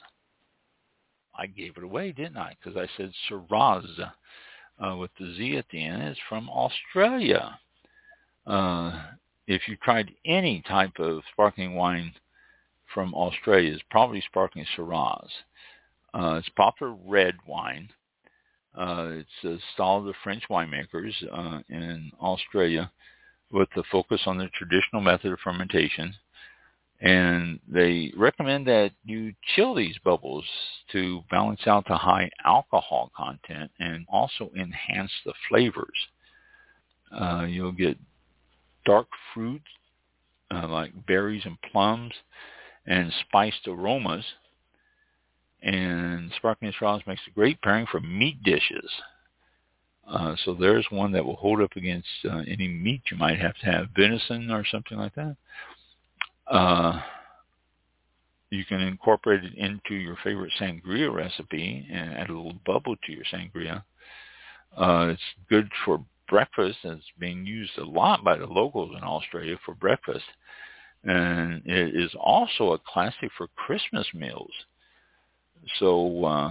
I gave it away, didn't I? Because I said Shiraz uh, with the Z at the end. It's from Australia. Uh, if you tried any type of sparkling wine from Australia, it's probably sparkling Shiraz. Uh, it's popular red wine. Uh, it's a style of the French winemakers uh, in Australia with the focus on the traditional method of fermentation. And they recommend that you chill these bubbles to balance out the high alcohol content and also enhance the flavors. Uh, you'll get dark fruits uh, like berries and plums and spiced aromas and sparkling Shiraz makes a great pairing for meat dishes. Uh, so there's one that will hold up against uh, any meat you might have to have, venison or something like that. Uh, you can incorporate it into your favorite sangria recipe and add a little bubble to your sangria. Uh, it's good for breakfast and it's being used a lot by the locals in Australia for breakfast. And it is also a classic for Christmas meals. So uh,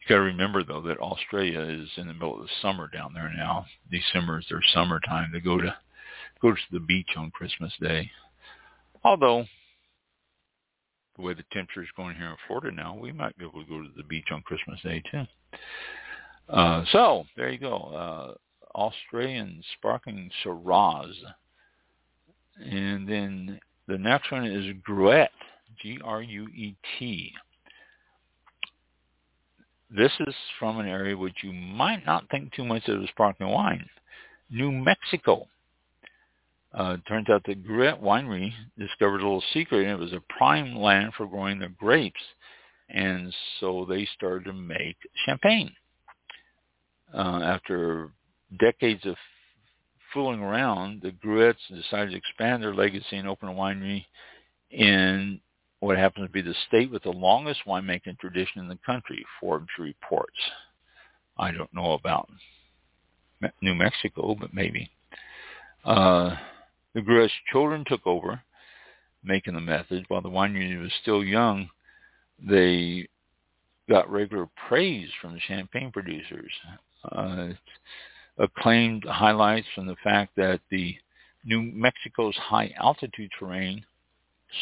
you got to remember though that Australia is in the middle of the summer down there now. December is their summertime. They go to go to the beach on Christmas Day. Although the way the temperature is going here in Florida now, we might be able to go to the beach on Christmas Day too. Uh, so there you go. Australian sparkling Shiraz. And then the next one is Gruet, G-R-U-E-T. This is from an area which you might not think too much of as sparkling wine, New Mexico. Uh, turns out the Gruet Winery discovered a little secret, and it was a prime land for growing their grapes. And so they started to make champagne. Uh, after decades of fooling around, the Gruets decided to expand their legacy and open a winery in what happens to be the state with the longest winemaking tradition in the country, Forbes reports. I don't know about New Mexico, but maybe. Uh, the Gruet's children took over making the method. While the winery was still young, they got regular praise from the champagne producers. Uh, acclaimed highlights from the fact that the New Mexico's high altitude terrain,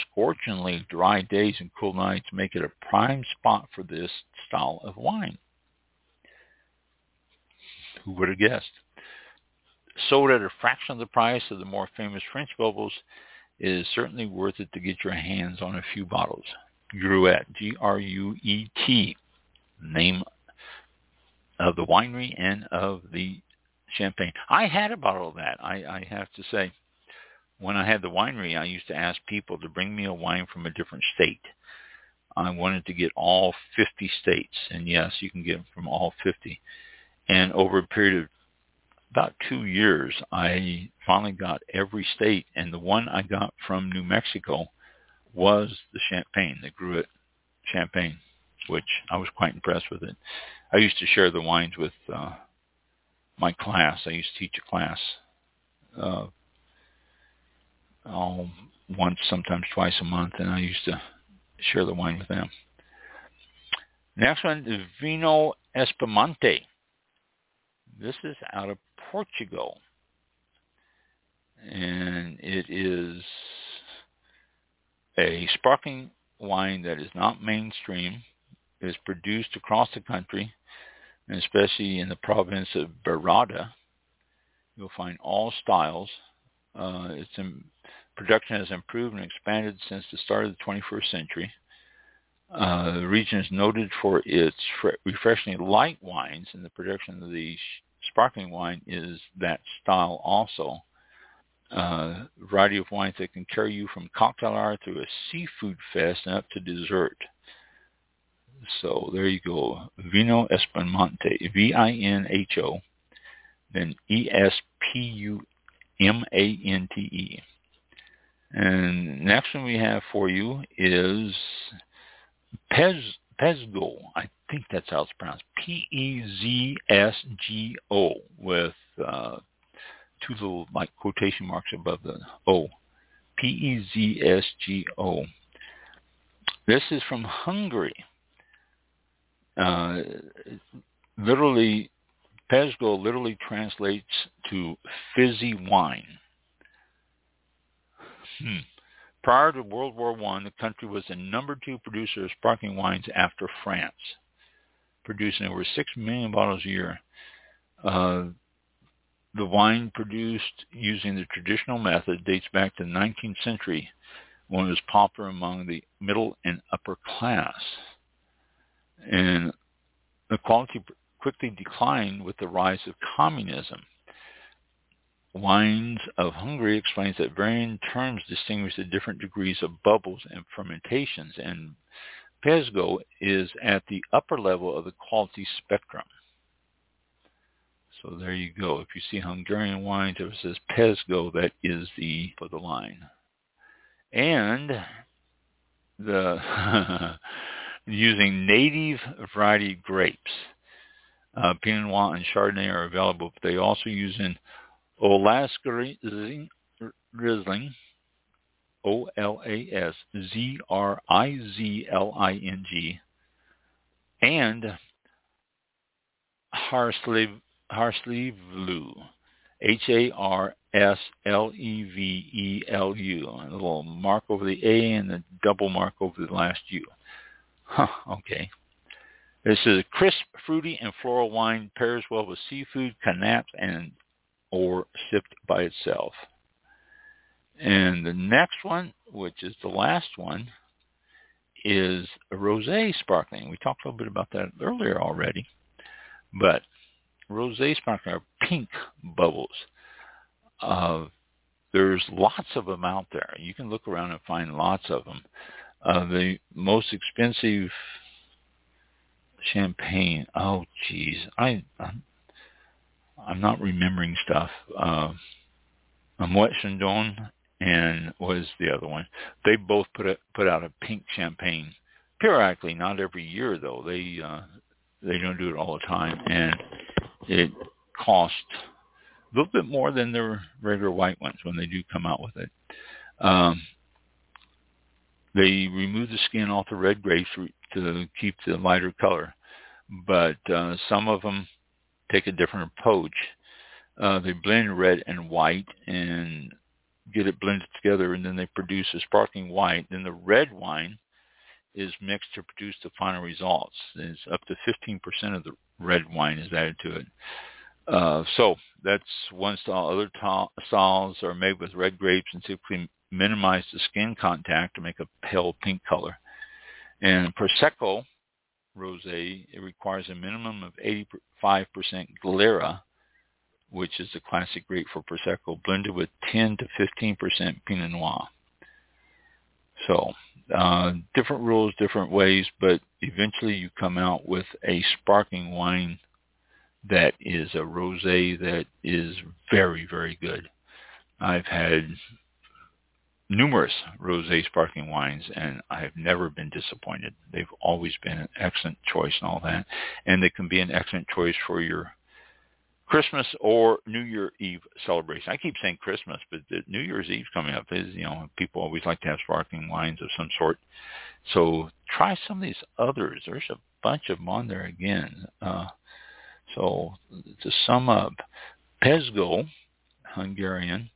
scorchingly dry days and cool nights make it a prime spot for this style of wine. Who would have guessed? Sold at a fraction of the price of the more famous French bubbles, it is certainly worth it to get your hands on a few bottles. Gruet, G-R-U-E-T, name of the winery and of the champagne. I had a bottle of that. I, I have to say, when I had the winery, I used to ask people to bring me a wine from a different state. I wanted to get all 50 states, and yes, you can get them from all 50. And over a period of about two years, I finally got every state, and the one I got from New Mexico was the champagne, the Gruet champagne, which I was quite impressed with it. I used to share the wines with uh, my class. I used to teach a class uh, all once, sometimes twice a month, and I used to share the wine with them. Next one is Vinho Espumante. This is out of Portugal, and it is a sparkling wine that is not mainstream. It is produced across the country and especially in the province of Bairrada, you'll find all styles. Uh, its in, production has improved and expanded since the start of the 21st century. Uh, the region is noted for its fre- refreshingly light wines, and the production of the sparkling wine is that style also. Uh, variety of wines that can carry you from cocktail hour through a seafood fest and up to dessert. So there you go. Vino Espumante, V-I-N-H-O, then E-S-P-U-M-A-N-T-E. And next one we have for you is Pez, Pezgo. I think that's how it's pronounced. P-E-Z-S-G-O with uh, two little like quotation marks above the O. P-E-Z-S-G-O. This is from Hungary. Uh, literally, Pezgo literally translates to fizzy wine. Hmm. Prior to World War I, the country was the number two producer of sparkling wines after France, producing over 6 million bottles a year. Uh, the wine produced using the traditional method dates back to the 19th century when it was popular among the middle and upper class and the quality quickly declined with the rise of communism. Wines of Hungary explains that varying terms distinguish the different degrees of bubbles and fermentations, and Pezgo is at the upper level of the quality spectrum. So there you go. If you see Hungarian wines, it says Pezgo, that is the for the line. And the using native variety grapes. Uh, Pinot Noir and Chardonnay are available, but they also use in Olaska Riesling, O-L-A-S-Z-R-I-Z-L-I-N-G, and Harslev, Harslevlu, H-A-R-S-L-E-V-E-L-U, a little mark over the A and a double mark over the last U. Huh, okay. This is a crisp, fruity, and floral wine. Pairs well with seafood, canapes, and or sipped by itself. And the next one, which is the last one, is a rosé sparkling. We talked a little bit about that earlier already. But rosé sparkling are pink bubbles. Uh, there's lots of them out there. You can look around and find lots of them. Uh, the most expensive champagne. Oh, geez, I I'm, not remembering stuff. Uh, Moet Chandon and was the other one. They both put a, put out a pink champagne periodically, not every year though. They uh, they don't do it all the time, and it costs a little bit more than their regular white ones when they do come out with it. Um, they remove the skin off the red grapes to keep the lighter color, but uh, some of them take a different approach. Uh, they blend red and white and get it blended together, and then they produce a sparkling white. Then the red wine is mixed to produce the final results. It's up to 15% of the red wine is added to it. Uh, so that's one style. Other styles are made with red grapes and typically minimize the skin contact to make a pale pink color. And Prosecco rosé, it requires a minimum of 85% Glera, which is the classic grape for Prosecco, blended with 10 to 15% Pinot Noir. So uh, different rules, different ways, but eventually you come out with a sparkling wine that is a rosé that is very, very good. I've had numerous rosé sparkling wines and I have never been disappointed. They've always been an excellent choice and all that. And they can be an excellent choice for your Christmas or New Year Eve celebration. I keep saying Christmas, but New Year's Eve's coming up. Is you know people always like to have sparkling wines of some sort. So try some of these others. There's a bunch of them on there again. Uh, so to sum up, Pezgo, Hungarian,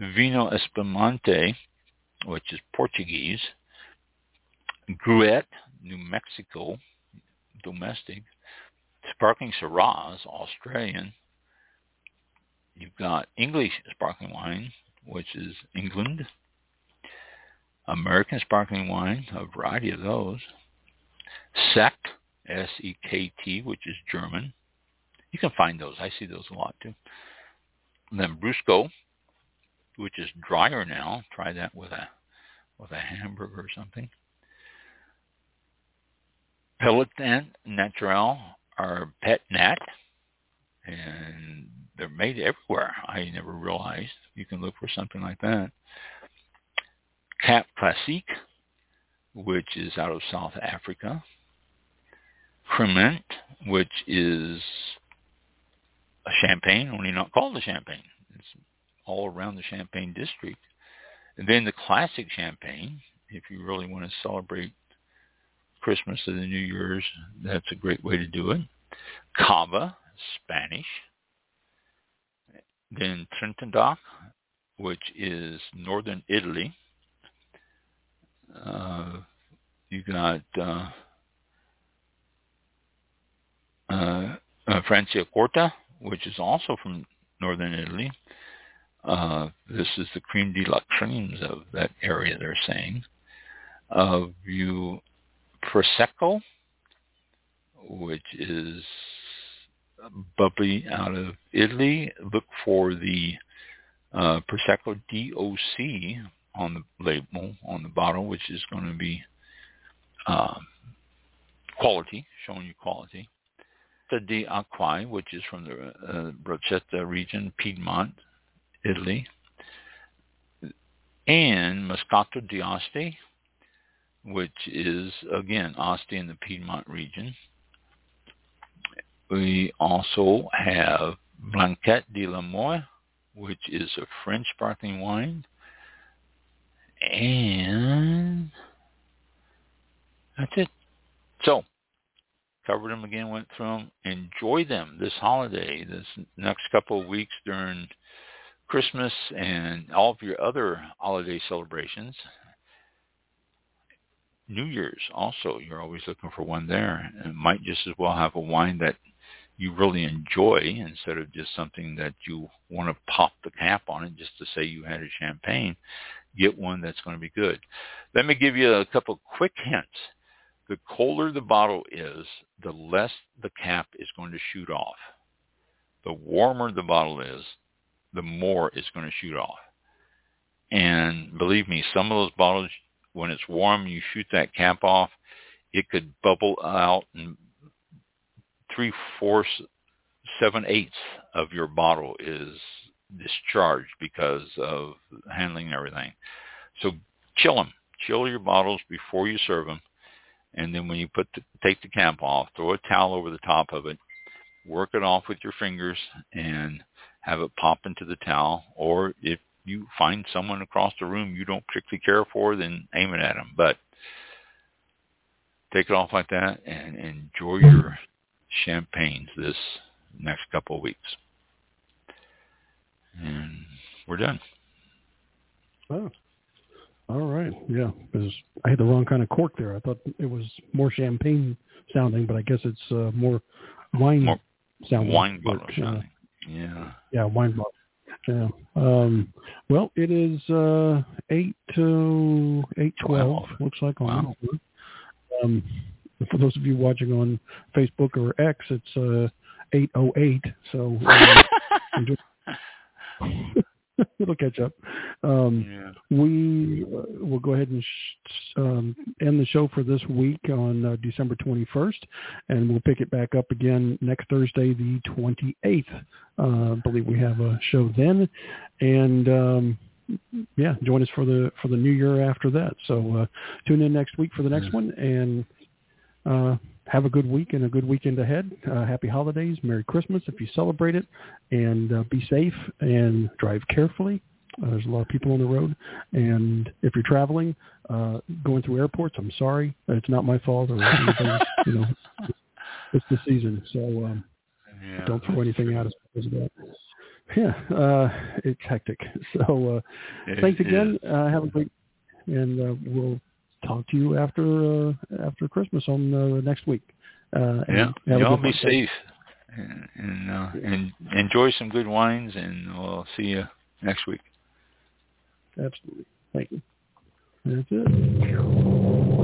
Vino Espumante, which is Portuguese, Gruet, New Mexico, domestic, Sparkling Shiraz, Australian, You've got English sparkling wine, which is England. American sparkling wine, a variety of those. Sekt, S-E-K-T, which is German. You can find those. I see those a lot too. And then Brusco, which is drier now. Try that with a with a hamburger or something. Pétillant Naturel or Pet Nat, and they're made everywhere. I never realized you can look for something like that. Cap Classique, which is out of South Africa. Cremant, which is a champagne, only not called a champagne. It's all around the Champagne district. And then the classic champagne, if you really want to celebrate Christmas or the New Year's, that's a great way to do it. Cava, Spanish. Then Trentodoc, which is northern Italy. Uh, you got uh, uh, uh, Franciacorta, which is also from northern Italy. Uh, this is the cream de la creams of that area, they're saying. Uh, you Prosecco, which is bubbly out of Italy. Look for the uh, Prosecco DOC on the label, on the bottle, which is going to be uh, quality, showing you quality. The di Acqui, which is from the uh, Brachetto region, Piedmont, Italy, and Moscato di Asti, which is, again, Asti in the Piedmont region. We also have Blanquette de Limoux, which is a French sparkling wine. And that's it. So, covered them again, went through them. Enjoy them this holiday, this next couple of weeks during Christmas and all of your other holiday celebrations. New Year's also, you're always looking for one there. And might just as well have a wine that you really enjoy instead of just something that you want to pop the cap on it just to say you had a champagne. Get one that's going to be good. Let me give you a couple quick hints. The colder the bottle is, the less the cap is going to shoot off. The warmer the bottle is, the more it's going to shoot off. And believe me, some of those bottles, when it's warm, you shoot that cap off, it could bubble out and three fourths, seven eighths of your bottle is discharged because of handling everything. So chill them. Chill your bottles before you serve them. And then when you put the, take the cap off, throw a towel over the top of it, work it off with your fingers, and have it pop into the towel. Or if you find someone across the room you don't particularly care for, then aim it at them. But take it off like that and enjoy your champagnes this next couple of weeks. And we're done. Oh. All right. Yeah, because I had the wrong kind of cork there. I thought it was more champagne sounding, but I guess it's uh, more wine more sounding. Wine bottle sounding. Yeah. Yeah, wine bottle. Yeah. Um, well, it is uh, eight to eight twelve. Looks like on. Wow. Um, for those of you watching on Facebook or X, it's uh, eight oh eight. So um, it'll catch up. Um, Yeah. we uh, will go ahead and sh- um, end the show for this week on uh, December 21st, and we'll pick it back up again next Thursday, the 28th. Uh, I believe we have a show then, and um, yeah, join us for the for the new year after that. So uh, tune in next week for the next one, and uh, have a good week and a good weekend ahead. Uh, happy holidays, Merry Christmas if you celebrate it, and uh, be safe and drive carefully. Uh, there's a lot of people on the road, and if you're traveling, uh, going through airports, I'm sorry, it's not my fault or anything. you know, it's the season, so um, yeah. don't throw anything out us because of that. Yeah, uh, it's hectic. So uh, It thanks again. is. Uh, have a great, and uh, we'll talk to you after uh, after Christmas on uh, next week. Uh, Yeah. Y'all be safe and, and, uh, and enjoy some good wines, and we'll see you next week. Absolutely. Thank you. That's it.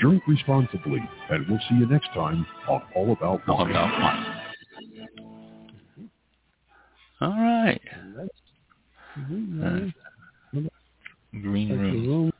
Drink responsibly, and we'll see you next time on All About Wine. All About Wine. All right. Uh, green room.